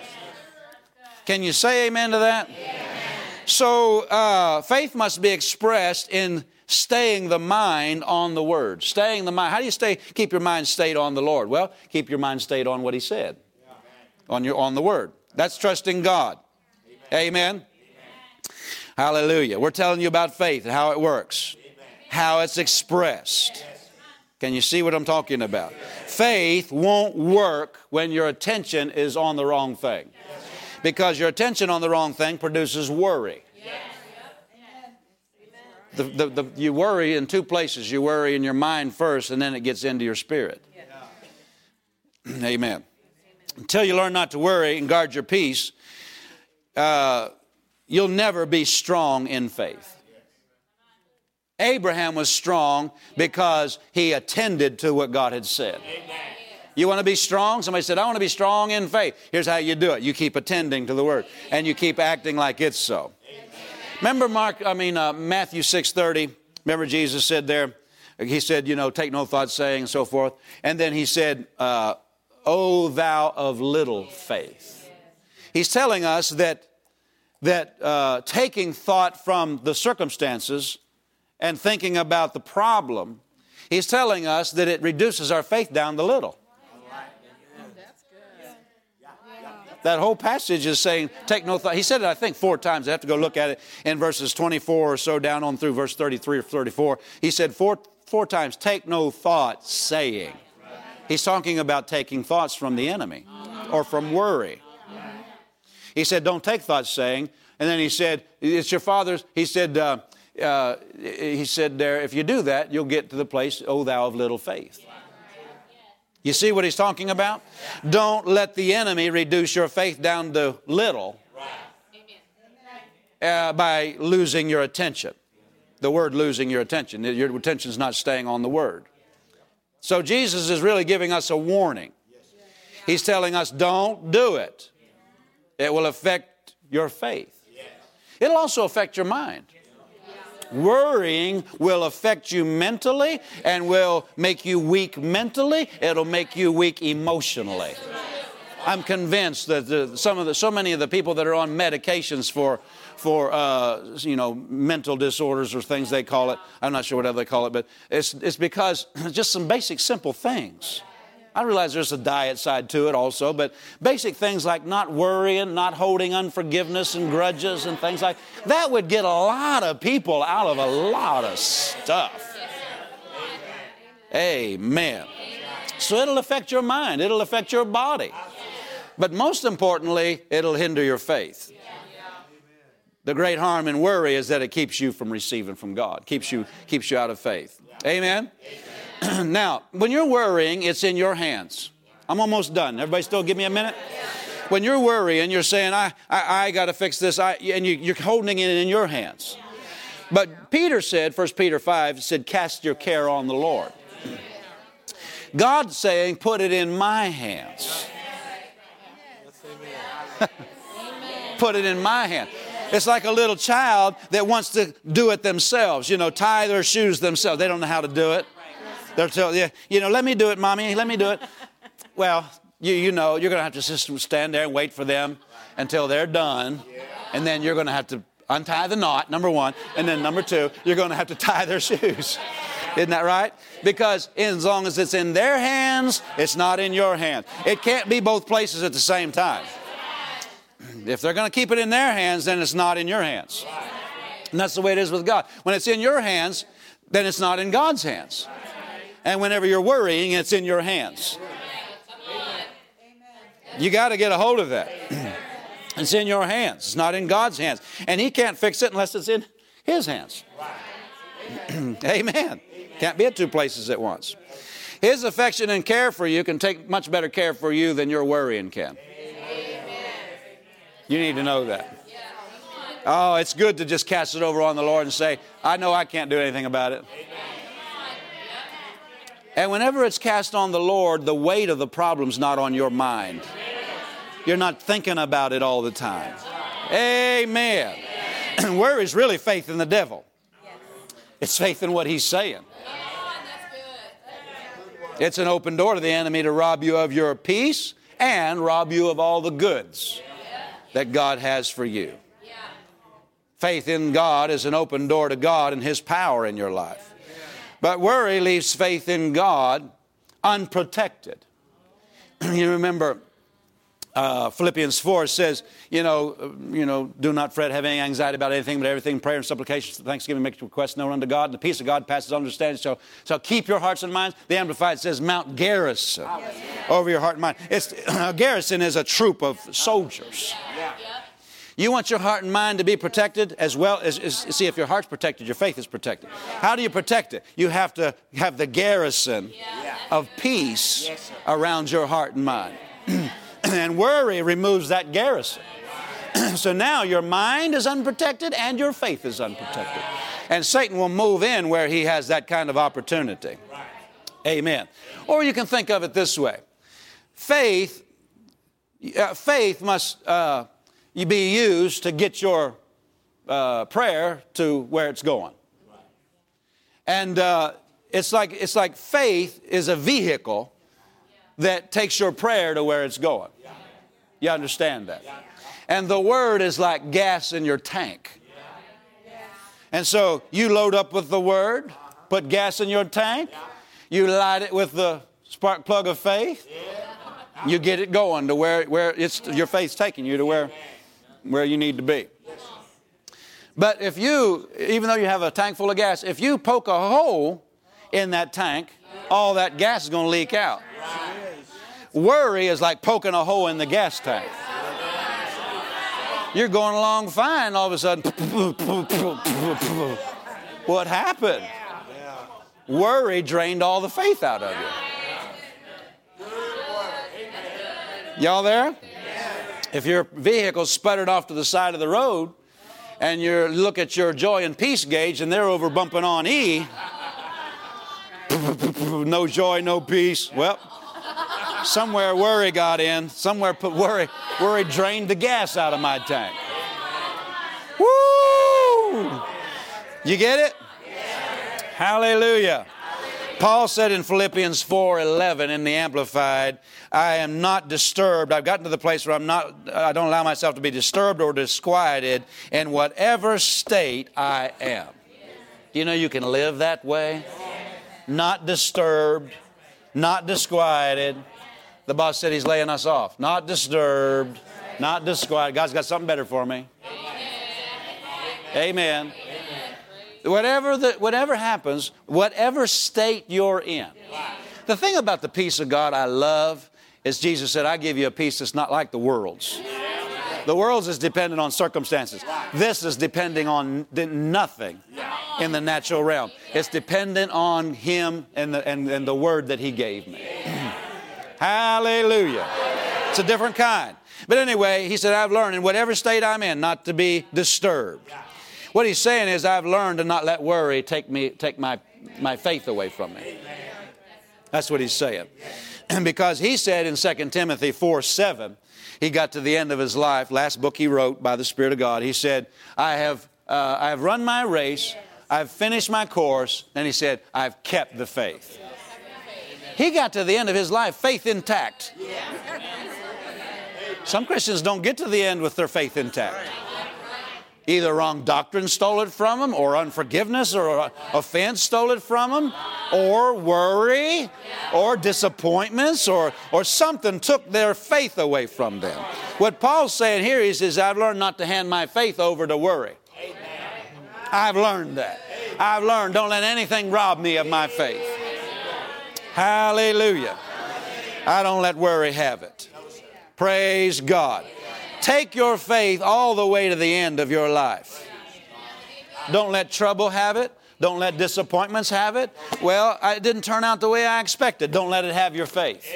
Can you say amen to that? So, uh, faith must be expressed in staying the mind on the word. Staying the mind. How do you stay keep your mind stayed on the Lord? Well, keep your mind stayed on what he said. On your on the word. That's trusting God. Amen. Amen. Hallelujah. We're telling you about faith and how it works. How it's expressed. Can you see what I'm talking about? Faith won't work when your attention is on the wrong thing. Because your attention on the wrong thing produces worry. The, the, the, you worry in two places. You worry in your mind first, and then it gets into your spirit. Amen. Until you learn not to worry and guard your peace, uh, you'll never be strong in faith. Abraham was strong because he attended to what God had said. You want to be strong? Somebody said, I want to be strong in faith. Here's how you do it you keep attending to the word, and you keep acting like it's so. Remember Mark, I mean uh, Matthew 6:30. Remember Jesus said there, he said, you know, take no thought saying and so forth. And then he said, uh, "O thou of little faith." He's telling us that that uh, taking thought from the circumstances and thinking about the problem, he's telling us that it reduces our faith down the little. That whole passage is saying, take no thought. He said it, I think, four times. I have to go look at it in verses 24 or so down on through verse 33 or 34. He said four, four times, take no thought saying. He's talking about taking thoughts from the enemy or from worry. He said, don't take thoughts saying. And then he said, it's your father's. He said, uh, uh, he said there, if you do that, you'll get to the place, oh, thou of little faith. You see what he's talking about? Don't let the enemy reduce your faith down to little uh, by losing your attention. The word losing your attention. Your attention is not staying on the word. So Jesus is really giving us a warning. He's telling us, don't do it. It will affect your faith. It'll also affect your mind. Worrying will affect you mentally and will make you weak mentally. It'll make you weak emotionally. I'm convinced that the, some of the, so many of the people that are on medications for, for uh, you know, mental disorders or things they call it, I'm not sure whatever they call it, but it's, it's because just some basic simple things. I realize there's a diet side to it also, but basic things like not worrying, not holding unforgiveness and grudges and things like that would get a lot of people out of a lot of stuff. Amen. So it'll affect your mind, it'll affect your body. But most importantly, it'll hinder your faith. The great harm in worry is that it keeps you from receiving from God, keeps you, keeps you out of faith. Amen? Now, when you're worrying, it's in your hands. I'm almost done. Everybody still give me a minute? When you're worrying, you're saying, I, I, I got to fix this, I, and you, you're holding it in your hands. But Peter said, 1 Peter 5, said, cast your care on the Lord. God's saying, put it in my hands. put it in my hand. It's like a little child that wants to do it themselves, you know, tie their shoes themselves. They don't know how to do it. They'll tell you, you know, let me do it, mommy, let me do it. Well, you, you know, you're going to have to just stand there and wait for them until they're done. And then you're going to have to untie the knot, number one. And then number two, you're going to have to tie their shoes. Isn't that right? Because as long as it's in their hands, it's not in your hands. It can't be both places at the same time. If they're going to keep it in their hands, then it's not in your hands. And that's the way it is with God. When it's in your hands, then it's not in God's hands. And whenever you're worrying, it's in your hands. You got to get a hold of that. it's in your hands, it's not in God's hands. And He can't fix it unless it's in His hands. Amen. Can't be at two places at once. His affection and care for you can take much better care for you than your worrying can. You need to know that. Oh, it's good to just cast it over on the Lord and say, I know I can't do anything about it. And whenever it's cast on the Lord, the weight of the problem's not on your mind. You're not thinking about it all the time. Amen. Worry is really faith in the devil. It's faith in what he's saying. It's an open door to the enemy to rob you of your peace and rob you of all the goods that God has for you. Faith in God is an open door to God and His power in your life. But worry leaves faith in God unprotected. you remember uh, Philippians 4 says, you know, uh, you know, do not fret, have any anxiety about anything, but everything, prayer and supplication, thanksgiving, make requests known unto God, and the peace of God passes understanding. So, so keep your hearts and minds. The Amplified says, Mount garrison over your heart and mind. It's, garrison is a troop of soldiers. You want your heart and mind to be protected as well as, as, see if your heart's protected, your faith is protected. How do you protect it? You have to have the garrison of peace around your heart and mind. and worry removes that garrison. so now your mind is unprotected and your faith is unprotected. And Satan will move in where he has that kind of opportunity. Amen. Or you can think of it this way faith, uh, faith must. Uh, you be used to get your uh, prayer to where it's going. And uh, it's like it's like faith is a vehicle that takes your prayer to where it's going. You understand that? And the word is like gas in your tank. And so you load up with the word, put gas in your tank, you light it with the spark plug of faith, you get it going to where, where it's your faith's taking you to where where you need to be. But if you, even though you have a tank full of gas, if you poke a hole in that tank, all that gas is going to leak out. Worry is like poking a hole in the gas tank. You're going along fine, all of a sudden, what happened? Worry drained all the faith out of you. Y'all there? If your vehicle sputtered off to the side of the road and you look at your joy and peace gauge and they're over bumping on E, no joy, no peace. Well, somewhere worry got in. Somewhere put worry, worry drained the gas out of my tank. Woo! You get it? Hallelujah. Paul said in Philippians 4:11 in the amplified, I am not disturbed. I've gotten to the place where I'm not I don't allow myself to be disturbed or disquieted in whatever state I am. Do you know you can live that way? Not disturbed, not disquieted. The boss said he's laying us off. Not disturbed, not disquieted. God's got something better for me. Amen. Whatever, the, whatever happens, whatever state you're in. The thing about the peace of God I love is Jesus said, I give you a peace that's not like the world's. The world's is dependent on circumstances. This is depending on nothing in the natural realm. It's dependent on Him and the, and, and the word that He gave me. Hallelujah. It's a different kind. But anyway, He said, I've learned in whatever state I'm in not to be disturbed. What he's saying is, I've learned to not let worry take, me, take my, my faith away from me. That's what he's saying. And because he said in 2 Timothy 4 7, he got to the end of his life, last book he wrote by the Spirit of God, he said, I have, uh, I have run my race, I've finished my course, and he said, I've kept the faith. He got to the end of his life, faith intact. Some Christians don't get to the end with their faith intact. Either wrong doctrine stole it from them, or unforgiveness or offense stole it from them, or worry, or disappointments, or, or something took their faith away from them. What Paul's saying here, he says, I've learned not to hand my faith over to worry. I've learned that. I've learned don't let anything rob me of my faith. Hallelujah. I don't let worry have it. Praise God. Take your faith all the way to the end of your life. Don't let trouble have it. Don't let disappointments have it. Well, it didn't turn out the way I expected. Don't let it have your faith.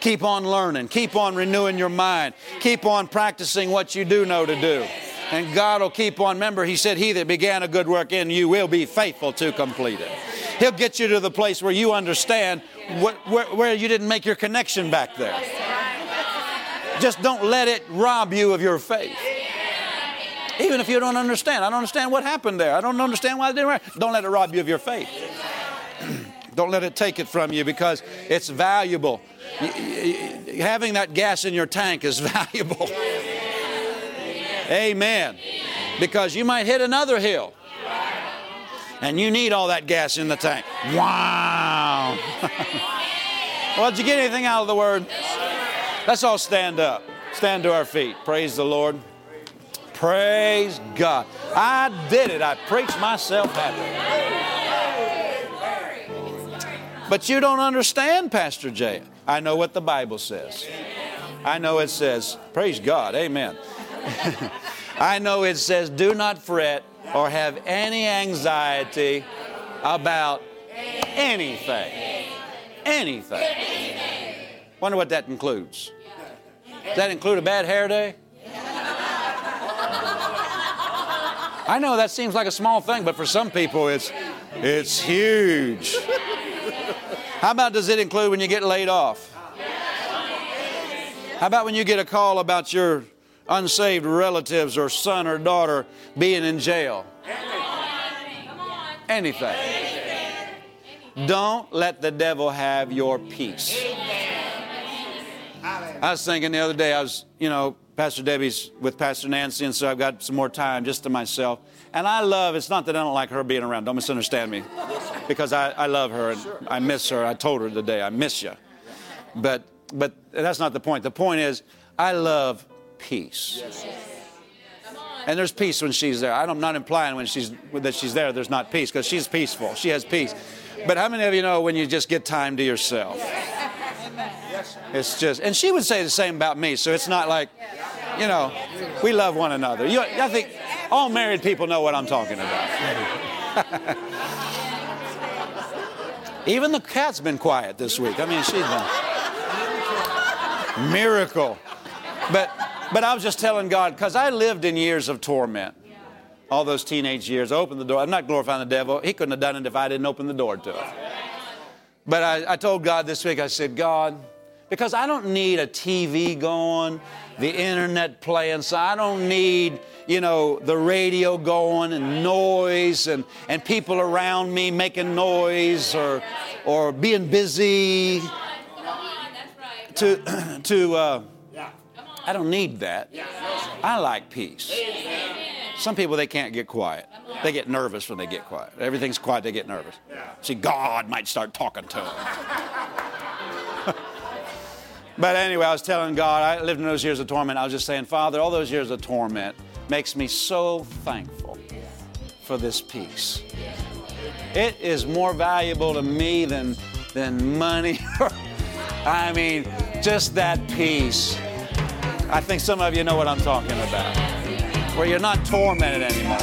Keep on learning. Keep on renewing your mind. Keep on practicing what you do know to do. And God will keep on. Remember, He said, He that began a good work in you will be faithful to complete it. He'll get you to the place where you understand what, where, where you didn't make your connection back there. Just don't let it rob you of your faith. Even if you don't understand. I don't understand what happened there. I don't understand why it didn't work. Don't let it rob you of your faith. don't let it take it from you because it's valuable. Having that gas in your tank is valuable. Amen. Because you might hit another hill. And you need all that gas in the tank. Wow. well, did you get anything out of the word? Let's all stand up. Stand to our feet. Praise the Lord. Praise God. I did it. I preached myself happy. But you don't understand, Pastor Jay. I know what the Bible says. I know it says, praise God, amen. I know it says, do not fret or have any anxiety about anything. Anything. Wonder what that includes. Does that include a bad hair day? I know that seems like a small thing, but for some people it's it's huge. How about does it include when you get laid off? How about when you get a call about your unsaved relatives or son or daughter being in jail? Anything. Don't let the devil have your peace. I was thinking the other day, I was, you know, Pastor Debbie's with Pastor Nancy, and so I've got some more time just to myself. And I love, it's not that I don't like her being around, don't misunderstand me, because I, I love her and I miss her. I told her today, I miss you. But, but that's not the point. The point is, I love peace. And there's peace when she's there. I'm not implying when she's, that she's there, there's not peace, because she's peaceful. She has peace. But how many of you know when you just get time to yourself? It's just, and she would say the same about me. So it's not like, you know, we love one another. You, I think all married people know what I'm talking about. Even the cat's been quiet this week. I mean, she's been miracle. But but I was just telling God because I lived in years of torment. All those teenage years. I opened the door. I'm not glorifying the devil. He couldn't have done it if I didn't open the door to it. But I, I told God this week, I said, God, because I don't need a TV going, the internet playing, so I don't need, you know, the radio going and noise and, and people around me making noise or, or being busy. To, to uh, I don't need that. I like peace. Some people, they can't get quiet. They get nervous when they get quiet. Everything's quiet, they get nervous. See, God might start talking to them. But anyway, I was telling God, I lived in those years of torment. I was just saying, Father, all those years of torment makes me so thankful for this peace. It is more valuable to me than, than money. I mean, just that peace. I think some of you know what I'm talking about. Where you're not tormented anymore.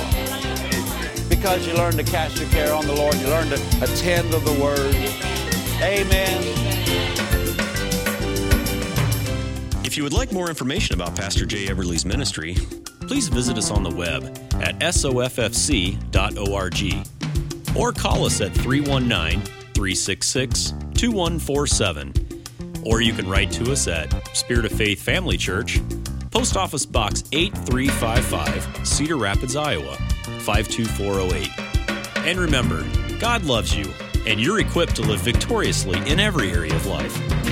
Because you learn to cast your care on the Lord, you learn to attend to the Word. Amen. If you would like more information about Pastor Jay Everly's ministry, please visit us on the web at soffc.org or call us at 319 366 2147. Or you can write to us at Spirit of Faith Family Church, Post Office Box 8355, Cedar Rapids, Iowa 52408. And remember, God loves you, and you're equipped to live victoriously in every area of life.